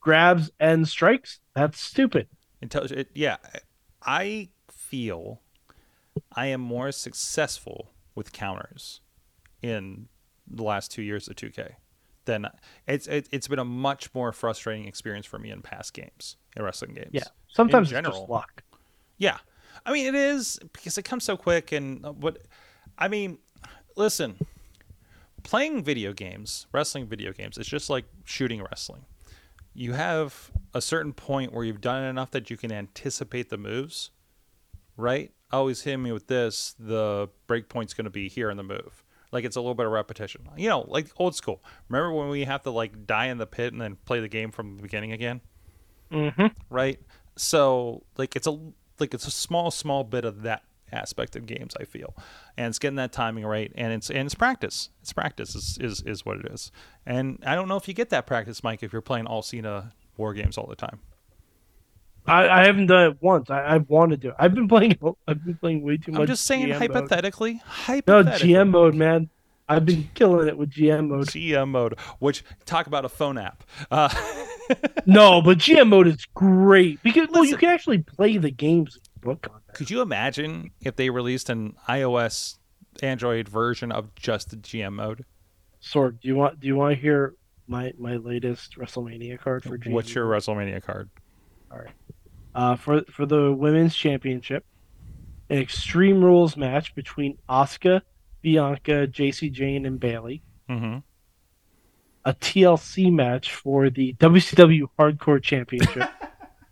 grabs and strikes, that's stupid. Intelli- it, yeah, I feel I am more successful with counters in the last two years of 2K Then it's it, it's been a much more frustrating experience for me in past games, in wrestling games. Yeah. Sometimes it's general. just luck. Yeah. I mean, it is because it comes so quick. And uh, what, I mean, listen, playing video games, wrestling video games, it's just like shooting wrestling. You have a certain point where you've done it enough that you can anticipate the moves, right? Always hit me with this. The break point's going to be here in the move. Like it's a little bit of repetition. You know, like old school. Remember when we have to like die in the pit and then play the game from the beginning again? Mm-hmm. right? So like it's a like it's a small small bit of that aspect of games I feel, and it's getting that timing right, and it's and it's practice. It's practice is is, is what it is, and I don't know if you get that practice, Mike, if you're playing all Cena war games all the time. I, I haven't done it once. I, I wanted to. I've been playing. (laughs) I've been playing way too much. I'm just saying GM mode. hypothetically, No. GM mode, man. I've been killing it with GM mode. GM mode, which talk about a phone app. Uh, (laughs) No, but GM mode is great because well, you can actually play the games book on there. could you imagine if they released an iOS, Android version of just the GM mode? Sorg, do you want? Do you want to hear my my latest WrestleMania card for GM? What's your WrestleMania card? Uh, for for the women's championship, an Extreme Rules match between Asuka, Bianca, Jacy Jayne, and Bayley. Mm-hmm. A TLC match for the WCW Hardcore Championship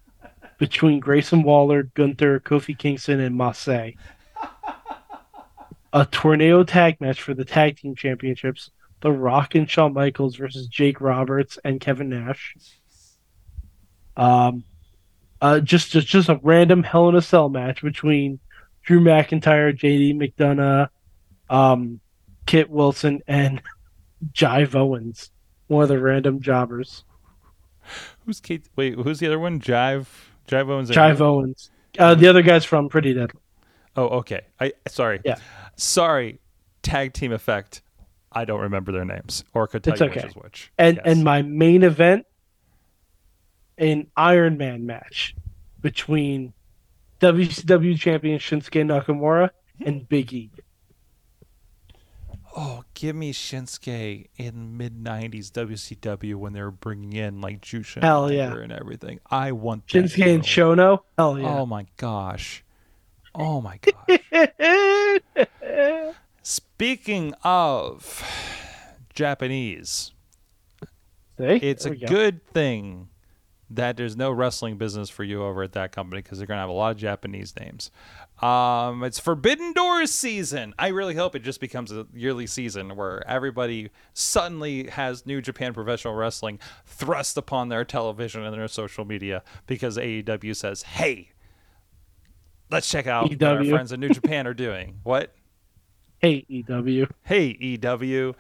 (laughs) between Grayson Waller, Gunther, Kofi Kingston, and Massey. A tornado tag match for the tag team championships The Rock and Shawn Michaels versus Jake Roberts and Kevin Nash. Um, uh, just just just a random Hell in a Cell match between Drew McIntyre, JD McDonagh, um, Kit Wilson, and (laughs) Jive Owens. One of the random jobbers. Who's Kate? Wait, who's the other one? Jive. Jive Owens. Jive Owens. Uh, the other guy's from Pretty Deadly. Oh, okay. I sorry. Yeah. Sorry. Tag team effect. I don't remember their names or could tell It's you okay. which is which. and Yes. and my main event an Iron Man match between WCW champion Shinsuke Nakamura and Big E. Oh, give me Shinsuke in mid '90s WCW when they were bringing in like Jushin Hell yeah. And everything. I want that Shinsuke and. Shono. Hell yeah. Oh my gosh. Oh my (laughs) gosh. Speaking of Japanese, See? it's a go. good thing that there's no wrestling business for you over at that company because they're going to have a lot of Japanese names. Um, it's Forbidden Doors season. I really hope it just becomes a yearly season where everybody suddenly has New Japan Professional Wrestling thrust upon their television and their social media because AEW says, hey, let's check out what our friends in New Japan are doing. What? Hey EW. Hey, EW.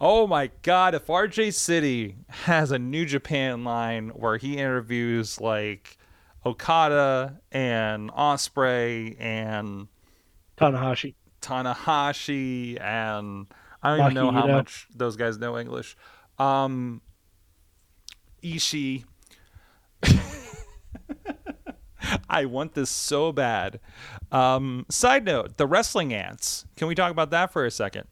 Oh my God, if RJ City has a New Japan line where he interviews like Okada and Ospreay and Tanahashi. Tanahashi and I don't even know how much those guys know English. Um, Ishii. (laughs) (laughs) I want this so bad. Um, side note: the wrestling ants. Can we talk about that for a second?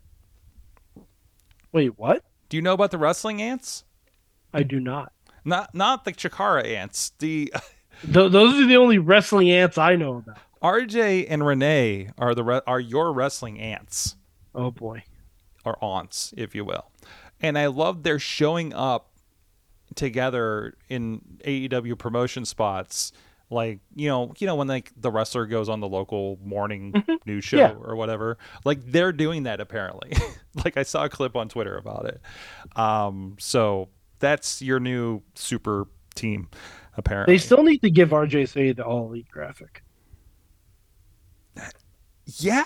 Wait, what? Do you know about the wrestling ants? I do not. Not not the Chikara ants. The (laughs) Th- those are the only wrestling ants I know about. RJ and Renee are the re- are your wrestling ants Oh boy. or aunts, if you will. And I love their showing up together in AEW promotion spots. Like you know, you know when like the wrestler goes on the local morning news show Yeah. or whatever. Like they're doing that apparently. (laughs) like I saw a clip on Twitter about it. Um, so that's your new super team. Apparently, They still need to give RJC the all elite graphic. Yeah.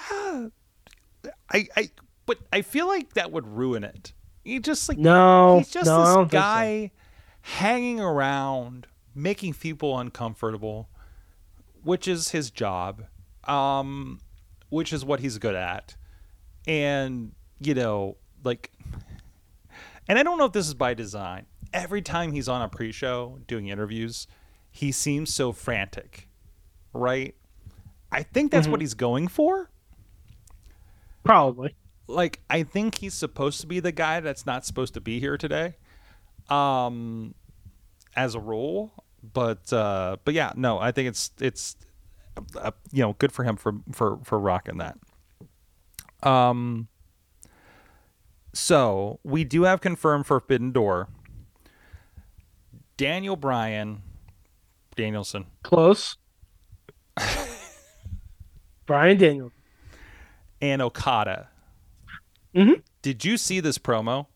I I but I feel like that would ruin it. He just like No, he's just no, this don't so. guy hanging around making people uncomfortable, which is his job. Um which is what he's good at. And you know, like and I don't know if this is by design. Every time he's on a pre-show doing interviews, he seems so frantic. Right? I think that's Mm-hmm. what he's going for. Probably. Like I think he's supposed to be the guy that's not supposed to be here today. Um as a rule, but uh but yeah, no, I think it's it's uh, you know, good for him for for for rocking that. Um so, we do have confirmed Forbidden Door. Daniel Bryan Danielson Close. (laughs) Brian Daniel. and Okada. Mhm. Did you see this promo?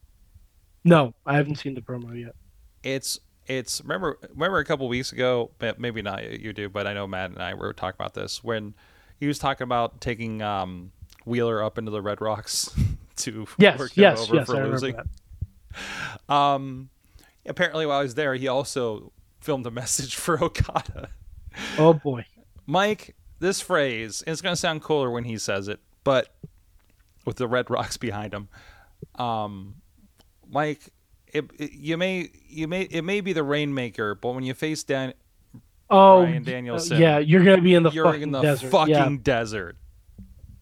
No, I haven't seen the promo yet. it's it's remember remember a couple weeks ago maybe not you do but i know matt and i were talking about this when he was talking about taking um wheeler up into the red rocks (laughs) to Yes, work him yes, over yes. for I losing that. (laughs) um apparently while i was there he also filmed a message (laughs) for okada Oh boy. mike this phrase it's going to sound cooler when he says it but with the red rocks behind him um mike it, it- you may you may it may be the rainmaker but when you face down Oh, Bryan d- uh, Danielson. yeah, you're gonna be in the you're fucking in the desert. fucking desert.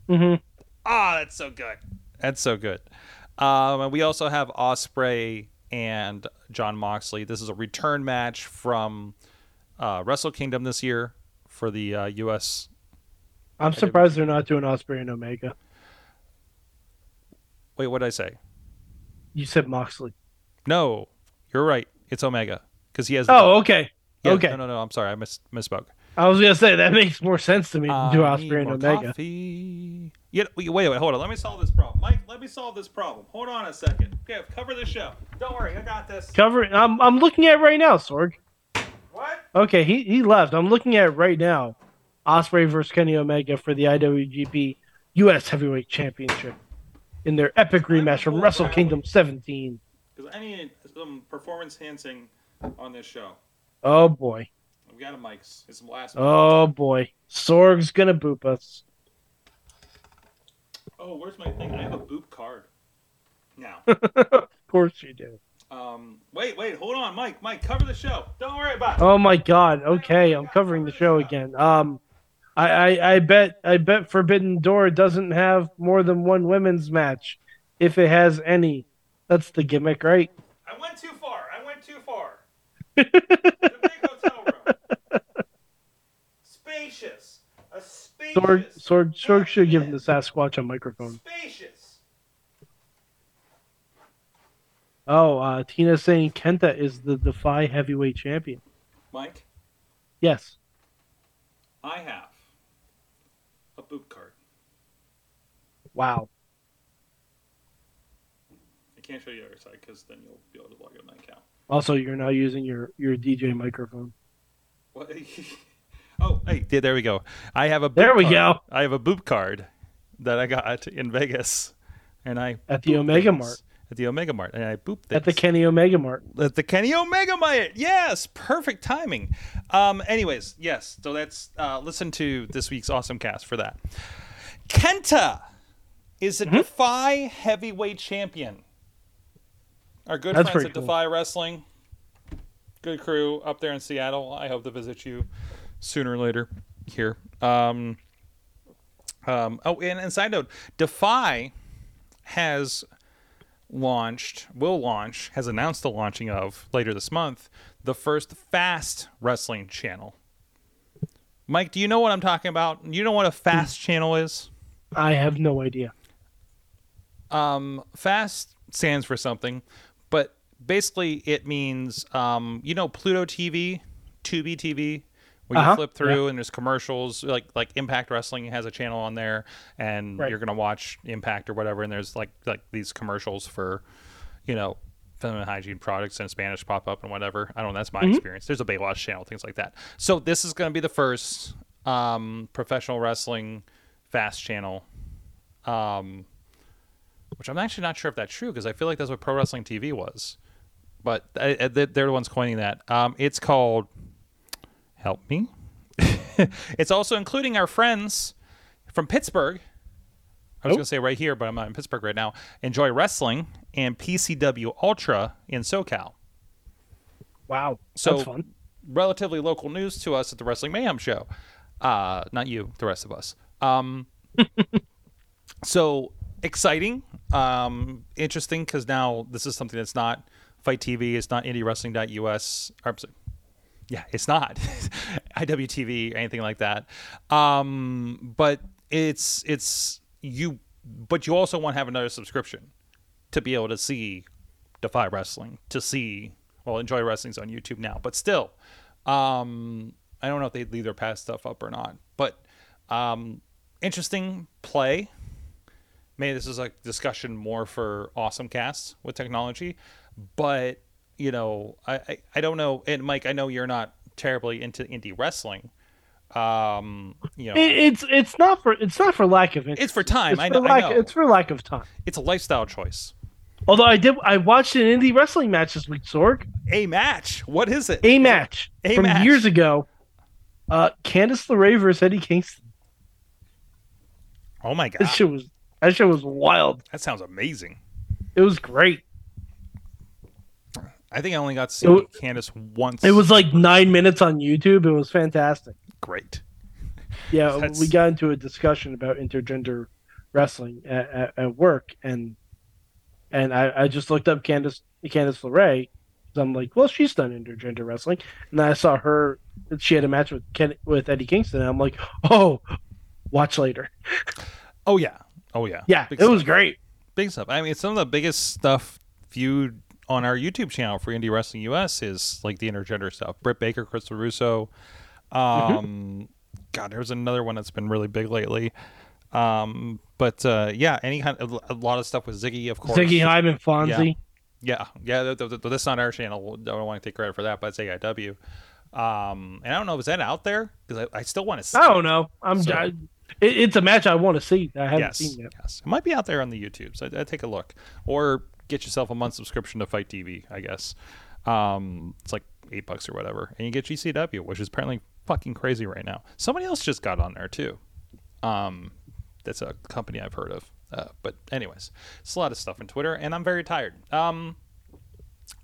Yeah. hmm Ah, that's so good. That's so good. Um, and we also have Ospreay and Jon Moxley. This is a return match from uh, Wrestle Kingdom this year for the uh, U.S. I'm surprised they're not doing Ospreay and Omega. Wait, what did I say? You said Moxley. No, you're right. It's Omega because he has. Oh, okay. Yeah, okay. No, no, no. I'm sorry. I mis- misspoke. I was gonna say that makes more sense to me than do Ospreay and Omega. coffee. Yeah, wait, wait, wait, hold on. Let me solve this problem. Mike, let me solve this problem. Hold on a second. Okay, cover the show. Don't worry, I got this. Cover. I'm I'm looking at right now, Sorg. What? Okay, he he left. I'm looking at right now. Ospreay versus Kenny Omega for the IWGP U.S. Heavyweight Championship in their epic rematch from Wrestle Kingdom 17. Because I need some performance enhancing on this show. Oh boy. I've got a mics. It's the last. Oh boy. Sorg's gonna boop us. Oh, where's my thing? I have a boop card. Now. (laughs) of course you do. um. Wait, wait. Hold on, Mike. Mike, cover the show. Don't worry about it. Oh my god. Okay, I'm covering the show again. Um I, I, I bet I bet Forbidden Door doesn't have more than one women's match, if it has any. That's the gimmick, right? I went too far. I went too far. (laughs) the big hotel room. Spacious. A spacious. Sorg, Sorg, Sorg should give the Sasquatch a microphone. Spacious. Oh, uh, Tina saying Kenta is the Defy Heavyweight Champion. Mike, Yes. I have a boot card. Wow. I can't show you the other side because then you'll be able to log in my account. Also, you're now using your, your DJ microphone. What? (laughs) oh, hey, yeah, there we go. I have a. Boop There we card. go. I have a boop card that I got in Vegas, and I At the Omega things. Mart. At the Omega Mart, and I boop things. At the Kenny Omega Mart. At the Kenny Omega Mart. Yes, perfect timing. Um, anyways, yes. So that's uh, listen to this week's awesome cast for that. Kenta is Mm-hmm. a Defy heavyweight champion. Our good That's friends at cool. Defy Wrestling, good crew up there in Seattle. I hope to visit you sooner or later here. Um, um, oh, and, and side note, Defy has launched, will launch, has announced the launching of later this month, the first fast wrestling channel. Mike, do you know what I'm talking about? You know what a fast channel is? I have no idea. Um, fast stands for something, but basically it means, um, you know, Pluto TV, Tubi TV, where you Uh-huh, flip through and there's commercials like like Impact Wrestling has a channel on there, and Right. you're gonna watch Impact or whatever, and there's like like these commercials for, you know. Feminine hygiene products and Spanish pop up and whatever. I don't know. That's my experience. There's a Baywatch channel, things like that. So this is going to be the first um, professional wrestling fast channel um, which I'm actually not sure if that's true because I feel like that's what Pro Wrestling TV was. But they're the ones coining that. Um, it's called Help Me. (laughs) it's also including our friends from Pittsburgh. I was Oh. going to say right here, but I'm not in Pittsburgh right now. Enjoy Wrestling and PCW Ultra in SoCal. Wow. So That's fun. relatively local news to us at the Wrestling Mayhem show. Uh, not you, the rest of us. Um, (laughs) so exciting, um, interesting because now this is something that's not FITE TV. It's not IndieWrestling.us. Or, yeah, it's not (laughs) IWTV or anything like that. Um, but it's it's you, but you also want to have another subscription to be able to see Defy Wrestling, to see well, Enjoy Wrestling's on YouTube now, but still, um, I don't know if they'd leave their past stuff up or not. But um, interesting play. Maybe this is a discussion more for awesome casts with technology, but you know, I, I, I don't know. And Mike, I know you're not terribly into indie wrestling. Um, you know, It, it's it's not for it's not for lack of interest. it's for time. It's I for know, I lack, know. It's for lack of time. It's a lifestyle choice. Although I did, I watched an indie wrestling match this week, Sorg. A match. What is it? A match A from match. years ago. Uh, Candice LeRae versus Eddie Kingston. Oh my god, That shit was that shit was wild. that sounds amazing. It was great. I think I only got to see It Candice once. It was like nine minutes on YouTube. It was fantastic. great. Yeah, (laughs) That's- we got into a discussion about intergender wrestling at, at, at work, and and I, I just looked up Candice Candice LeRae. I'm like, well, she's done intergender wrestling, and I saw her. She had a match with Ken, with Eddie Kingston, and I'm like, oh, watch later. Oh yeah. Oh yeah. Yeah, Big it was great. Big stuff. I mean, some of the biggest stuff viewed on our YouTube channel for Indie Wrestling US is like the intergender stuff. Britt Baker, Crystal Russo, Um, God, there's another one that's been really big lately. Um, but uh, yeah, any kind of a lot of stuff with Ziggy, of course. Ziggy Hyman, Fonzie. Yeah, yeah. th- th- th- That's not our channel. I don't want to take credit for that, but it's AIW. Um, and I don't know, is that out there? Because I, I still want to see. I don't know. I'm. So- I, it, it's a match I want to see. I haven't yes, seen yet. yes. It might be out there on the YouTube, so I'd, I'd take a look. Or get yourself a month subscription to FITE TV, I guess. Um, it's like eight bucks or whatever, and you get GCW, which is apparently fucking crazy right now. Somebody else just got on there too. Um, that's a company I've heard of. Uh, but anyways, it's a lot of stuff on Twitter, and I'm very tired. Um,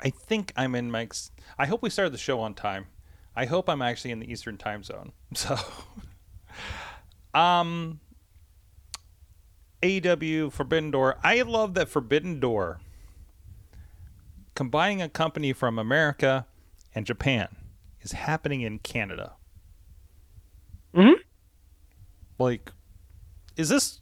I think I'm in Mike's. I hope we started the show on time. I hope I'm actually in the Eastern time zone. (laughs) So, um, AEW Forbidden Door. I love that Forbidden Door combining a company from America and Japan is happening in Canada. Mhm. Like, is this?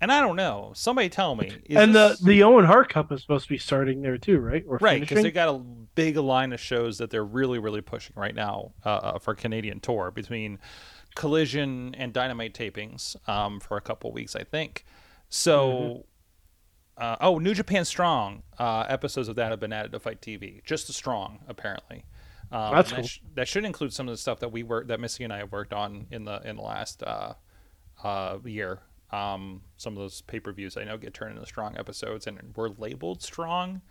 And I don't know. Somebody tell me. Is and this- the the Owen Hart Cup is supposed to be starting there too, right? Or right because they got a big line of shows that they're really really pushing right now uh, uh, for Canadian tour between Collision and Dynamite tapings um, for a couple weeks I think. So, uh, oh, New Japan Strong uh, episodes of that have been added to FITE TV. Just the Strong apparently. Um, That's cool. That, sh- that should include some of the stuff that we were that Missy and I have worked on in the in the last uh, uh, year. Um, some of those pay per views I know get turned into strong episodes and were labeled strong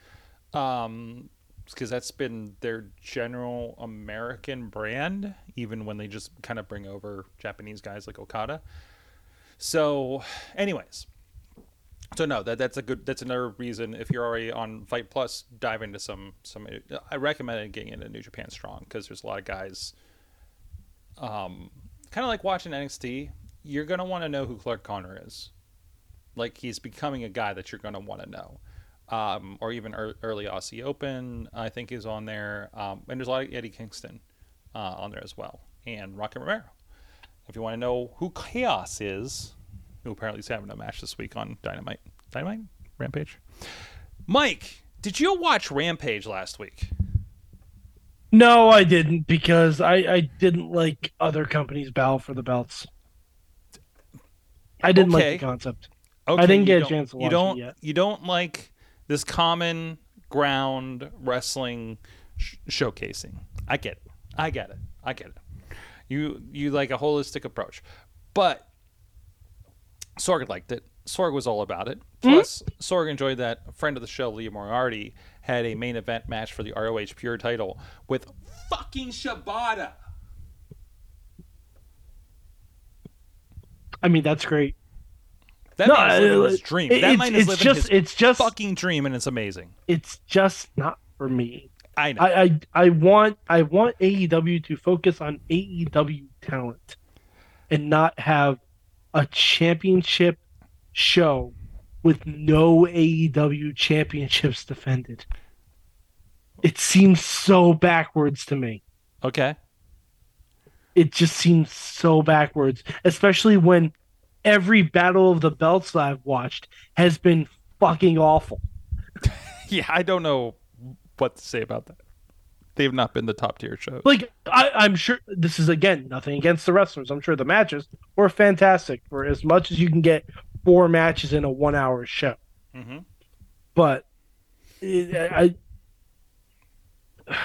um because that's been their general American brand, even when they just kind of bring over Japanese guys like Okada. So, anyways, so no, that that's a good that's another reason if you're already on FITE Plus, dive into some some. I recommend getting into New Japan Strong because there's a lot of guys. Um, kind of like watching NXT, you're gonna want to know who Clark Connor is. Like he's becoming a guy that you're gonna want to know um, or even ear- early Aussie Open, I think is on there. Um, and there's a lot of Eddie Kingston uh, on there as well, and Rocky Romero. If you want to know who Chaos is, who apparently is having a match this week on Dynamite, Dynamite, Rampage. Mike, did you watch Rampage last week? No, I didn't because I, I didn't like other companies bow for the belts. I didn't Okay. like the concept. Okay, I didn't get a chance to You watch it don't. yet. You don't like this common ground wrestling sh- showcasing. I get it. I get it. I get it. You you like a holistic approach, but Sorg liked it. Sorg was all about it. Hmm? Plus, Sorg enjoyed that. Friend of the show, Lee Moriarty, had a main event match for the ROH Pure title with fucking Shibata. I mean, that's great. That no, man is living uh, his dream. it- that man is it's living just his it's just fucking dream, and it's amazing. it's just not for me. I know. I, I I want I want AEW to focus on AEW talent and not have a championship show with no AEW championships defended. It seems so backwards to me. okay. It just seems so backwards, especially when every Battle of the Belts that I've watched has been fucking awful. (laughs) Yeah, I don't know what to say about that. They've not been the top tier shows. like I, I'm sure this is again nothing against the wrestlers. I'm sure the matches were fantastic for as much as you can get four matches in a one hour show. Mhm. But it, I, (sighs)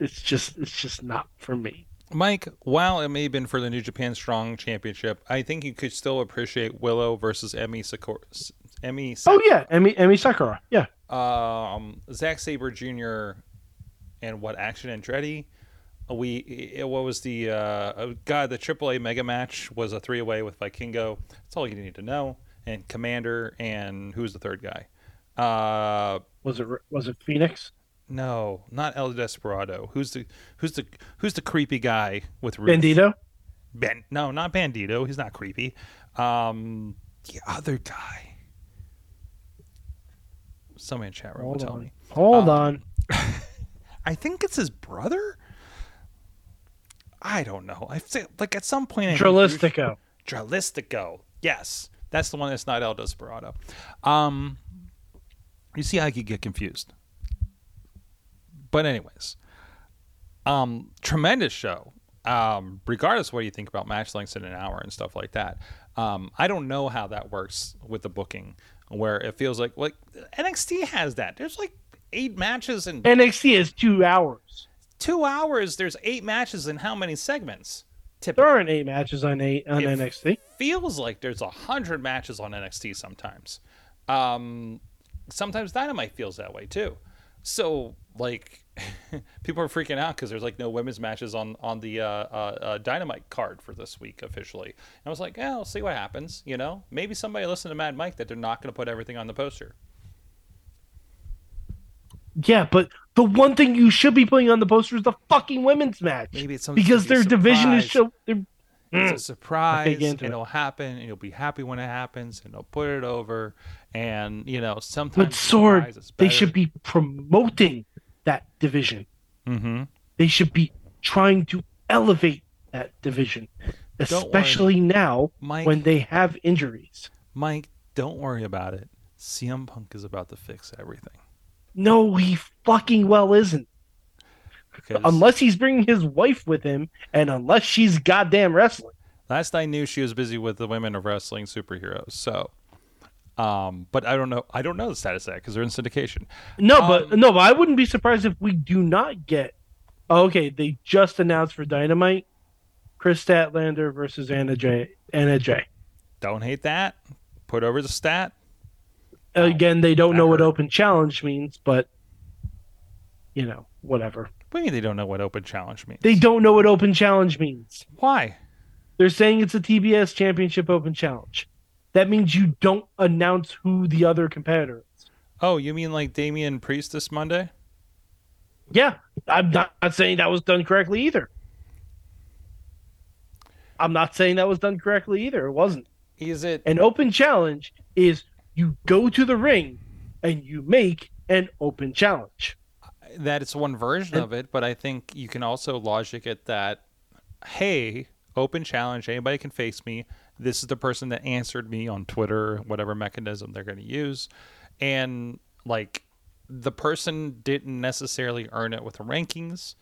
it's just it's just not for me. Mike, while it may have been for the New Japan Strong Championship, I think you could still appreciate Willow versus Emi Sakura. Emi, Oh yeah, Emi Emi Sakura. Yeah, um, Zack Sabre Jr. and what Action Andretti. We it, what was the uh, uh, God the AAA Mega match was a three way with Vikingo. That's all you need to know. And Komander and who's the third guy? Uh, was it was it Phoenix? No, not El Desperado. Who's the who's the who's the creepy guy with Ruth? Bandito. Ben, no, not Bandito. He's not creepy. Um, the other guy. Somebody in chat room will tell me. Hold Um, on. (laughs) I think it's his brother. I don't know. I think like at some point. I think you- Dralistico. Dralistico. Yes, that's the one that's not El Desperado. Um, you see how I could get confused. But anyways, um, tremendous show. um, regardless of what you think about match lengths in an hour and stuff like that, um, I don't know how that works with the booking, where it feels like like NXT has that. There's like eight matches in NXT is two hours. two hours. There's eight matches in how many segments? There aren't eight matches on eight on If- NXT. feels like there's a hundred matches on NXT sometimes. Um, sometimes Dynamite feels that way too. So like, (laughs) people are freaking out because there's like no women's matches on on the uh, uh, uh, Dynamite card for this week officially. And I was like, yeah, we'll see what happens. You know, maybe somebody listened to Mad Mike that they're not going to put everything on the poster. Yeah, but the one thing you should be putting on the poster is the fucking women's match. Maybe it's because their division is so. they're- It's a surprise. into it. It'll happen, and you'll be happy when it happens, and they'll put it over. And you know, sometimes but Sorg, they should be promoting that division. Mm-hmm. They should be trying to elevate that division, especially now Mike- when they have injuries. Mike, don't worry about it. CM Punk is about to fix everything. No, he fucking well isn't. Because Unless he's bringing his wife with him, and unless she's goddamn wrestling. last I knew, she was busy with the women of wrestling superheroes. So, um, but I don't know. I don't know the status of that because they're in syndication. No, Um, but no, but I wouldn't be surprised if we do not get. Oh, okay, they just announced for Dynamite, Kris Statlander versus Anna Jay Anna Jay Don't hate that. Put over the stat. Again, they don't know what open challenge means, but you know, whatever. What do you mean they don't know what open challenge means? They don't know what open challenge means. Why? They're saying it's a TBS Championship Open Challenge. That means you don't announce who the other competitor is. Oh, you mean like Damian Priest this Monday? Yeah, I'm not, not saying that was done correctly either. I'm not saying that was done correctly either. It wasn't. Is it? An open challenge is you go to the ring and you make an open challenge. That is one version of it, but I think you can also logic it that, hey, open challenge, anybody can face me. This is the person that answered me on Twitter, whatever mechanism they're going to use. And like the person didn't necessarily earn it with rankings,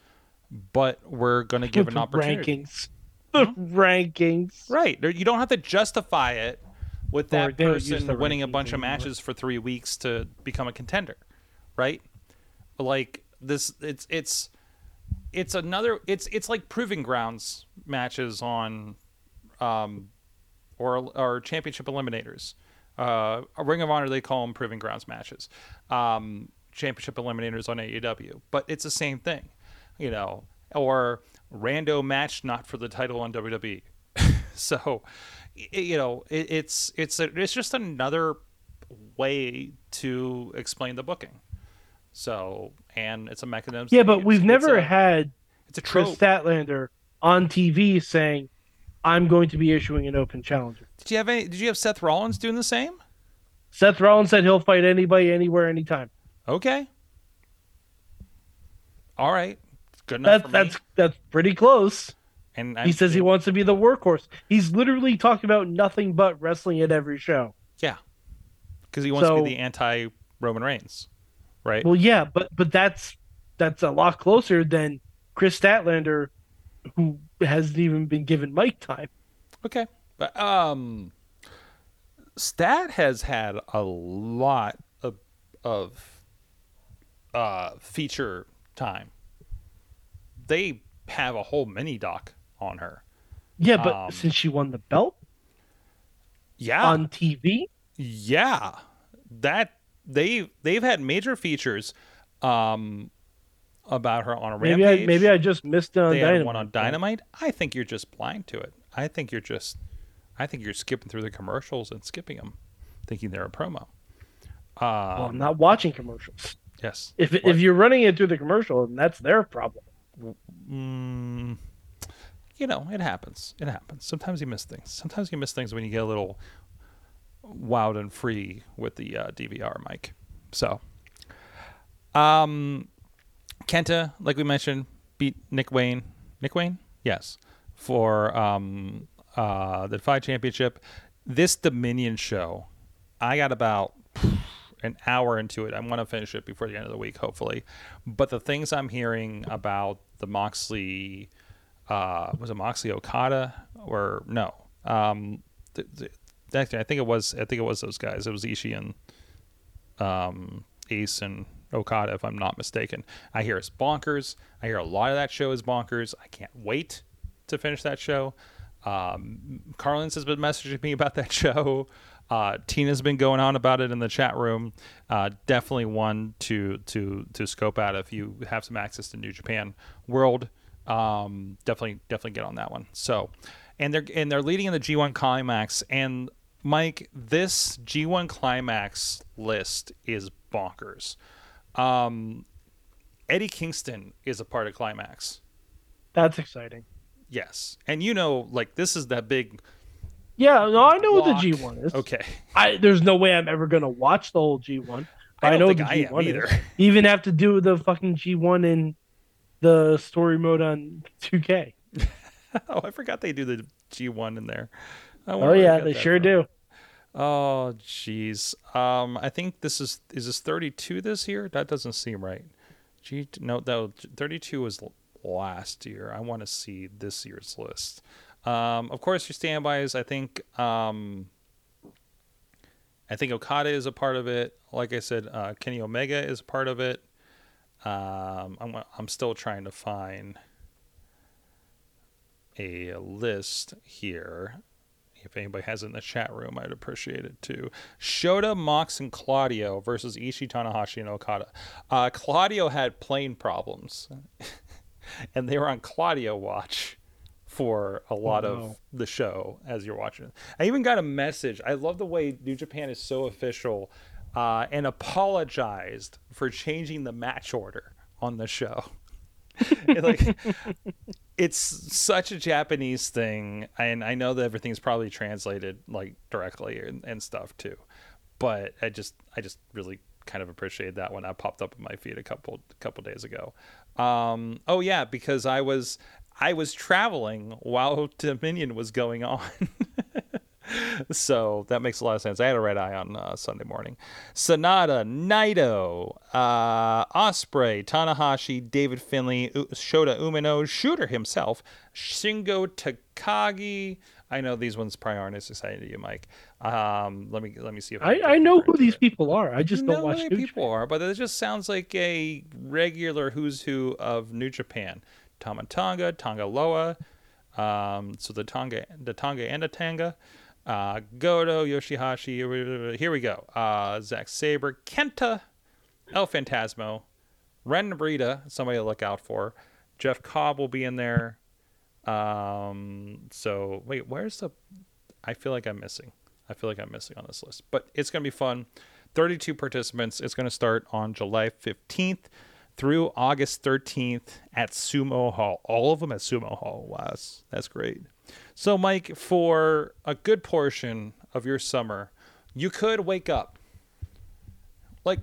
but we're going (laughs) to give an opportunity. rankings. The (laughs) rankings. Right. You don't have to justify it with that they don't use person winning a bunch of matches for three weeks to become a contender. Right? Like this it's it's it's another it's it's like proving grounds matches on um or or championship eliminators. Uh a Ring of Honor they call them proving grounds matches. Um championship eliminators on AEW. But it's the same thing. You know, or rando match not for the title on WWE. (laughs) so you know, it, it's it's a, it's just another way to explain the booking. So, and it's a mechanism. Yeah, but it's- we've it's never a- had it's a Kris. Statlander on TV saying, "I'm going to be issuing an open challenge." Did you have any? Did you have Seth Rollins doing the same? Seth Rollins said he'll fight anybody, anywhere, anytime. Okay. All right. Good enough That's for me. that's that's pretty close. And He says he wants to be the workhorse. He's literally talking about nothing but wrestling at every show. yeah, because he wants to be the anti Roman Reigns, right? Well, yeah, but but that's that's a lot closer than Kris Statlander, who hasn't even been given mic time. Okay. But um Stat has had a lot of of uh feature time. They have a whole mini doc on her. Yeah, but Um, since she won the belt Yeah. on TV, yeah. That they they've had major features um about her on a maybe rampage. I maybe I just missed it on they had one on Dynamite. I think you're just blind to it. I think you're just, I think you're skipping through the commercials and skipping them, thinking they're a promo. Uh, Well, I'm not watching commercials. yes. If What? if you're running it through the commercial, then that's their problem. Mm, you know, it happens. It happens. Sometimes you miss things. Sometimes you miss things when you get a little wild and free with the uh, DVR mic. So, um, Kenta, like we mentioned, beat Nick Wayne. Nick Wayne, yes, for um uh the Defy Championship. This Dominion show, I got about an hour into it. I'm going to finish it before the end of the week, hopefully. But the things I'm hearing about the Moxley uh, was it Moxley Okada or no? Um, th- I think it was. I think it was those guys. It was Ishii and um, Ace and Okada, if I'm not mistaken. I hear it's bonkers. I hear a lot of that show is bonkers. I can't wait to finish that show. Um, Carlins has been messaging me about that (laughs) show. Uh, Tina's been going on about it in the chat room. Uh, definitely one to to to scope out if you have some access to New Japan World. Um, definitely definitely get on that one. So, and they're and they're leading in the G1 climax. And Mike, this G1 climax list is bonkers. Um, Eddie Kingston is a part of climax. That's exciting. Yes, and you know, like this is that big. Yeah, no, I know what the G1 is. Okay, I, there's no way I'm ever gonna watch the whole G1. I don't know think the G1 is. either. You (laughs) even have to do the fucking G1 in the story mode on 2K. (laughs) oh, I forgot they do the G one in there. Oh yeah, they sure from. do. Oh, jeez. Um, I think this is is this thirty two this year? That doesn't seem right. G no, no, thirty two was last year. I want to see this year's list. Um, of course, your standbys. I think um, I think Okada is a part of it. Like I said, uh, Kenny Omega is a part of it. Um, I'm I'm still trying to find a list here. If anybody has it in the chat room, I'd appreciate it too. Shota, Mox, and Claudio versus Ishii, Tanahashi, and Okada. Uh, Claudio had plane problems, (laughs) and they were on Claudio watch for a lot of no. the show as you're watching it. I even got a message. I love the way New Japan is so official uh, and apologized for changing the match order on the show. (laughs) like it's such a Japanese thing, and I know that everything's probably translated like directly and, and stuff too. But I just I just really kind of appreciated that when that popped up in my feed a couple couple days ago. Um, oh yeah, because I was I was traveling while (laughs) Dominion was going on. (laughs) so that makes a lot of sense. I had a red eye on uh, Sunday morning. Sanada, Naito, uh, Ospreay, Tanahashi, David Finlay, U- Shota Umino, Shooter himself, Shingo Takagi. I know these ones probably aren't as exciting to you, Mike. Um, let me let me see if I, can I know who these people are. I just You don't know watch who New people are, but it just sounds like a regular who's who of New Japan. Tama Tonga, Tanga Loa, um, so the Tonga, the Tonga and the Tanga, uh, Goto, Yoshihashi. Here we go. Uh, Zack Sabre, Kenta, El Fantasmo, Ren Narita, somebody to look out for. Jeff Cobb will be in there. Um, so wait, where's the? I feel like I'm missing. I feel like I'm missing on this list, but it's gonna be fun. 32 participants. It's gonna start on July 15th through August 13th at Sumo Hall. All of them at Sumo Hall. Wow, that's, that's great. So, Mike, for a good portion of your summer, you could wake up. Like,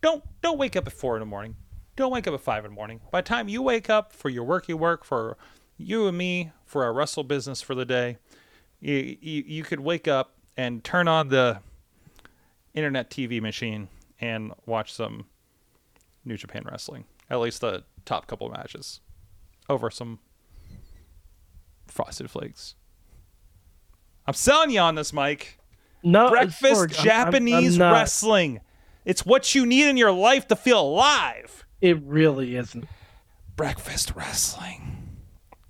don't don't wake up at four in the morning. Don't wake up at five in the morning. By the time you wake up for your work, you work for you and me for our wrestle business for the day, you, you you could wake up and turn on the internet TV machine and watch some New Japan wrestling. At least the top couple matches over some frosted flakes. I'm selling you on this, Mike. No, Breakfast Sorg, I'm- I'm- I'm Japanese wrestling. It's what you need in your life to feel alive. It really isn't. Breakfast wrestling.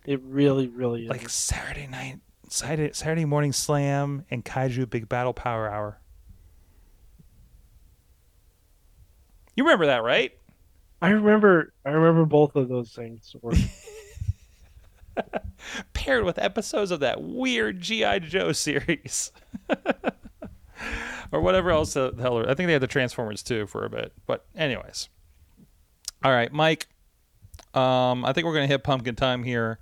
It really, really isn't. Like Saturday night, Saturday, Saturday morning slam and Kaiju Big Battel Power Hour. You remember that, right? I remember. I remember both of those things. (laughs) (laughs) Paired with episodes of that weird GI Joe series. (laughs) or whatever else the hell. I think they had the Transformers too for a bit. But anyways. All right, Mike. Um, I think we're gonna hit pumpkin time here.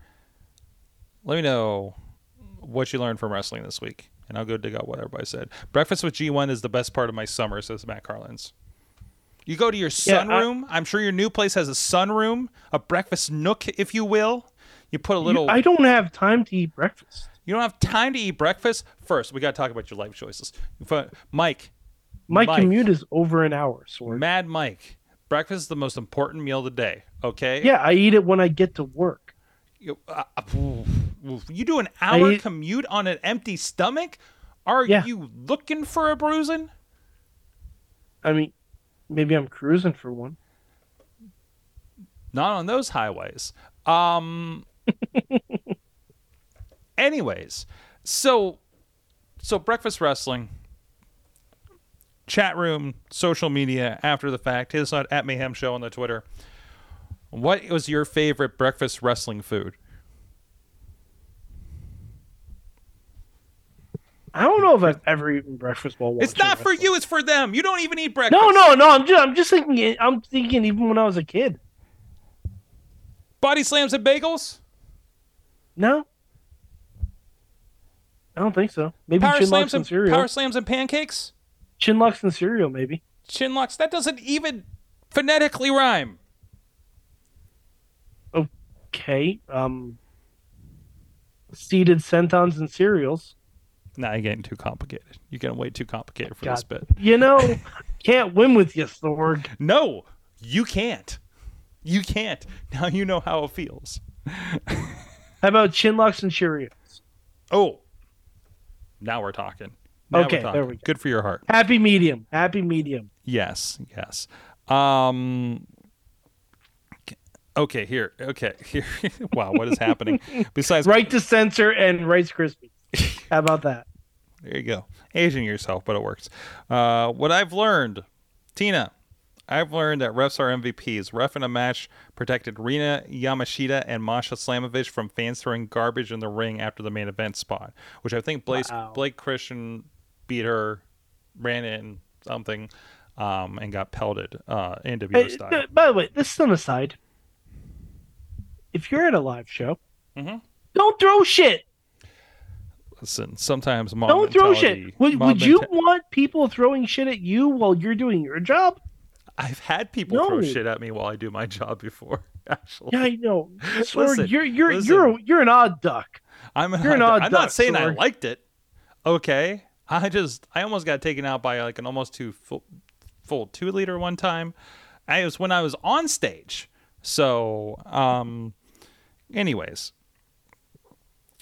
Let me know what you learned from wrestling this week, and I'll go dig out what everybody said. Breakfast with G1 is the best part of my summer, says Matt Carlins. You go to your Yeah, I- sunroom. I'm sure your new place has a sunroom, a breakfast nook, if you will. You put a You- little. I don't have time to eat breakfast. You don't have time to eat breakfast. First, we got to talk about your life choices. Mike, My Mike. commute is over an hour. Sorg. Mad Mike, breakfast is the most important meal of the day. Okay. Yeah, I eat it when I get to work. You, uh, uh, you do an hour I- commute on an empty stomach? Are Yeah. you looking for a bruising? I mean, maybe I'm cruising for one. Not on those highways. Um. (laughs) anyways, so so breakfast wrestling, chat room, social media after the fact. Hit us on at Mayhem Show on the Twitter. What was your favorite breakfast wrestling food? I don't know if I've ever eaten breakfast while watching. It's not for you. It's for them. You don't even eat breakfast. No, no, no. I'm just, I'm just thinking. I'm thinking even when I was a kid. Body slams and bagels. No, I don't think so. Maybe Power chin slams locks and and cereal. power slams and pancakes. Chin locks and cereal, maybe. Chin locks. That doesn't even phonetically rhyme. Okay. Um, seated sentons and cereals. Now you're getting too complicated. You're getting way too complicated for this God. bit. You know, (laughs) can't win with you, Sorg. No, you can't. You can't. Now you know how it feels. (laughs) How about chin locks and Cheerios? Oh, now we're talking. Now we're Okay, there we go. Good for your heart. Happy medium. Happy medium. Yes, yes. Um. Okay, here. Okay, (laughs) here. wow, what is happening? (laughs) Besides, Right to censor and Rice Krispies. How about that? (laughs) There you go. Aging yourself, but it works. Uh, what I've learned, Tina, I've learned that refs are MVPs. Ref in a match protected Rina Yamashita and Masha Slamovich from fans throwing garbage in the ring after the main event spot, which I think Blake, Wow. Blake Christian beat her, ran in something, um, and got pelted uh, NWO Hey, style. th- by the way, this is an aside. If you're at a live show, Mhm. don't throw shit. Listen, sometimes mom Don't throw shit. Would, would you menta- want people throwing shit at you while you're doing your job? I've had people throw shit at me while I do my job before. (laughs) Actually, Yeah, I know. (laughs) Sorg, Listen, you're you're listen. you're you're an odd duck. I'm You're an not, odd I'm not saying I liked it. Okay, I just I almost got taken out by like an almost two full, full two liter one time. I was when I was on stage. So, um, anyways,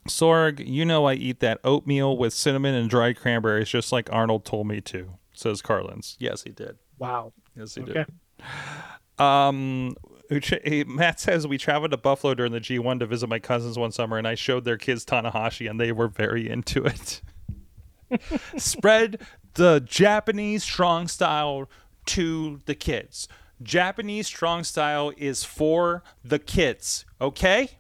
Sorg, you know I eat that oatmeal with cinnamon and dried cranberries just like Arnold told me to. Says Carlins. Yes, he did. Wow. Yes, he Okay. did. Um, Matt says we traveled to Buffalo during the G1 to visit my cousins one summer, and I showed their kids Tanahashi, and they were very into it. (laughs) Spread the Japanese strong style to the kids. Japanese strong style is for the kids, okay?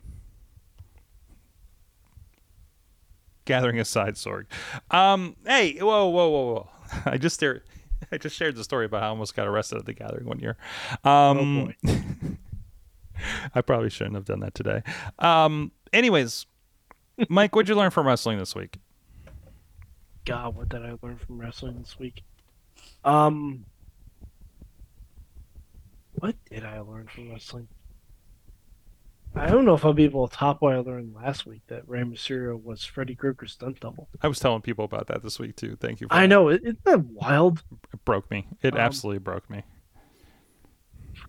Gathering aside, Sorg. Um, hey, whoa, whoa, whoa, whoa! (laughs) I just stared. (laughs) I just shared the story about how I almost got arrested at the gathering one year. Um, Oh, (laughs) I probably shouldn't have done that today. Um, anyways, Mike, what'd you learn from wrestling this week? God, what did I learn from wrestling this week? Um, what did I learn from wrestling? I don't know if I'll be able to top what I learned last week that Rey Mysterio was Freddy Krueger's stunt double. I was telling people about that this week too. Thank you. For I that. know isn't that wild? It broke me. It Um, absolutely broke me.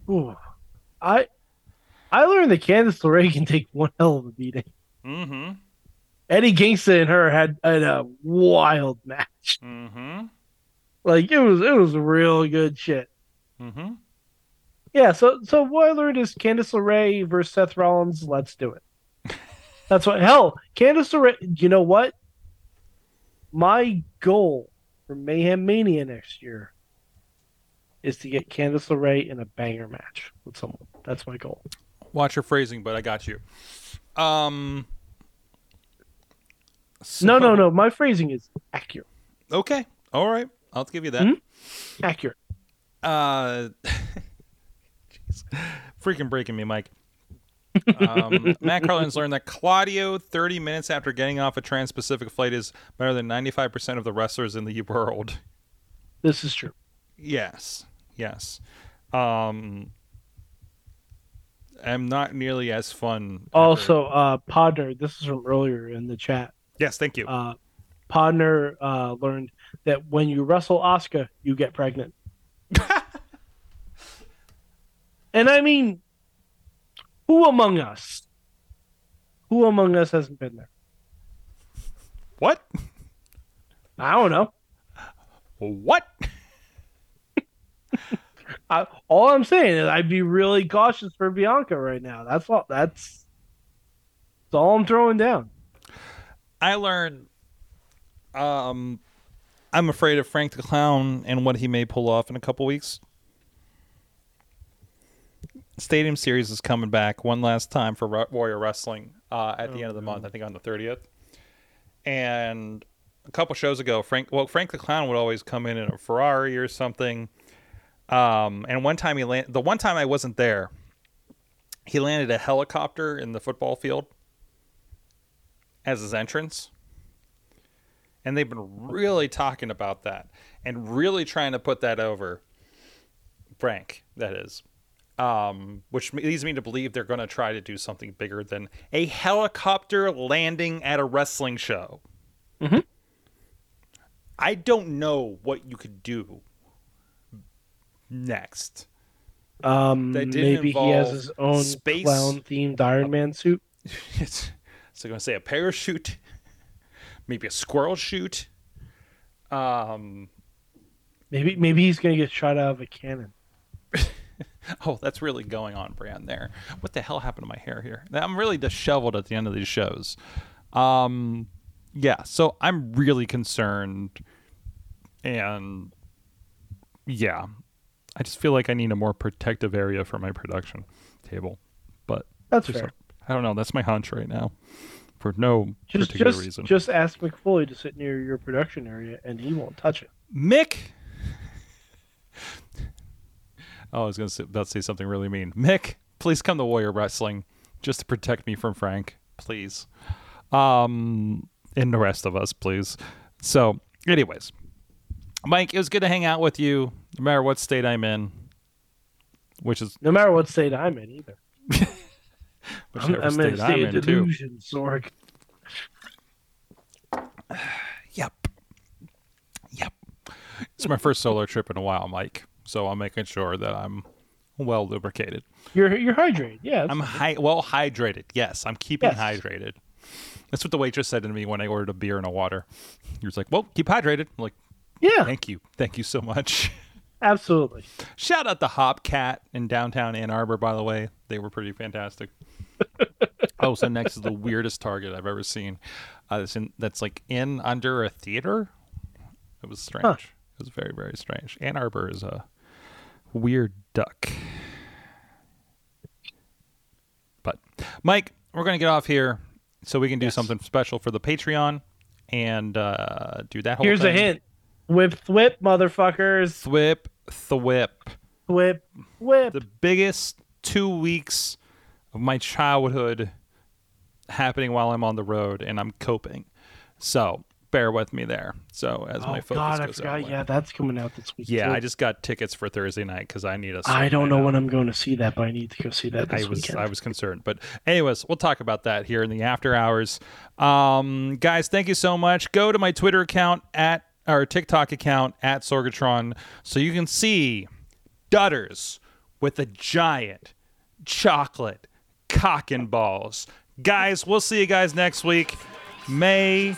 Ooh. I I learned that Candice LeRae can take one hell of a beating. Mm-hmm. Eddie Kingston and her had, had a wild match. Mm-hmm. Like it was it was real good shit. Mm-hmm. Yeah, so so what I learned is Candice LeRae versus Seth Rollins. Let's do it. (laughs) That's what. Hell, Candice LeRae. You know what? My goal for Mayhem Mania next year is to get Candice LeRae in a banger match with someone. That's my goal. Watch your phrasing, but I got you. Um. No, no, so- no. My phrasing is accurate. Okay. All right. I'll give you that. Mhm. Accurate. Uh. (laughs) freaking breaking me, Mike. Um, Matt Carlin's learned that Claudio, 30 minutes after getting off a trans-Pacific flight, is better than 95% of the wrestlers in the (laughs) world. This is true. Yes, yes. Um, I'm not nearly as fun. Also, uh, Podner. This is from earlier in the chat. yes, thank you. uh, Podner uh, learned that when you wrestle Oscar, you get pregnant. (laughs) and I mean, who among us Who among us hasn't been there? What? I don't know. What? (laughs) I, all I'm saying is I'd be really cautious for Bianca right now. That's all. That's, that's all I'm throwing down. I learned um I'm afraid of Frank the Clown and what he may pull off in a couple weeks. Stadium Series is coming back one last time for Ro- Warrior Wrestling uh, at the end of the month, I think on the 30th. And a couple shows ago, Frank well Frank the Clown would always come in in a Ferrari or something. Um, and one time he land the one time I wasn't there, he landed a helicopter in the football field as his entrance. And they've been really talking about that and really trying to put that over Frank, that is. Um, which leads me to believe they're going to try to do something bigger than a helicopter landing at a wrestling show. Mhm. I don't know what you could do next. Um, maybe he has his own space- clown-themed Iron Man suit. (laughs) it's so going to say a parachute, (laughs) maybe a squirrel shoot. Um, Maybe maybe he's gonna get shot out of a cannon. (laughs) (laughs) oh, that's really going on brand there. What the hell happened to my hair here? I'm really disheveled at the end of these shows. Um, yeah, so I'm really concerned, and yeah, I just feel like I need a more protective area for my production table. But That's fair. I don't know. That's my hunch right now, for no Just particular just reason. just ask Mick Foley to sit near your production area, and he won't touch it. Mick. Oh, I was going to about to say something really mean. Mick, please come to Warrior Wrestling just to protect me from Frank, please. Um, and the rest of us, please. So, anyways, Mike, it was good to hang out with you, no matter what state I'm in, which is No matter what state I'm in, either. (laughs) I'm, I'm in a state I'm of too. delusion, Sorg. (sighs) Yep. Yep. It's my first solo trip in a while, Mike. So I'm making sure that I'm well lubricated. You're you're hydrated. Yeah, I'm hy- well hydrated. Yes, I'm keeping Yes. hydrated. That's what the waitress said to me when I ordered a beer and a water. He was like, "Well, keep hydrated." I'm like, yeah, "Thank you, thank you so much." (laughs) absolutely. Shout out the Hop Cat in downtown Ann Arbor, by the way. They were pretty fantastic. (laughs) oh, so next is the weirdest Target I've ever seen. Uh, that's, in, that's like in under a theater. It was strange. Huh. It was very very strange. Ann Arbor is a weird duck. But Mike, we're gonna get off here so we can do Yes. something special for the Patreon and uh, do that whole. Here's a thing. hint: whip, thwip, motherfuckers, Thwip, thwip. whip, whip. the biggest two weeks of my childhood happening while I'm on the road and I'm coping. So bear with me there. So as my oh focus God, I forgot. out. Yeah, that's coming out this week. Yeah, too. I just got tickets for Thursday night because I need a. I don't know night when. I'm going to see that, but I need to go see that this I was weekend. I was concerned, but anyways, we'll talk about that here in the after hours. Um, guys, thank you so much. Go to my Twitter account at or TikTok account at Sorgatron so you can see Dutters with a giant chocolate cock and balls. Guys, we'll see you guys next week. Mayhem.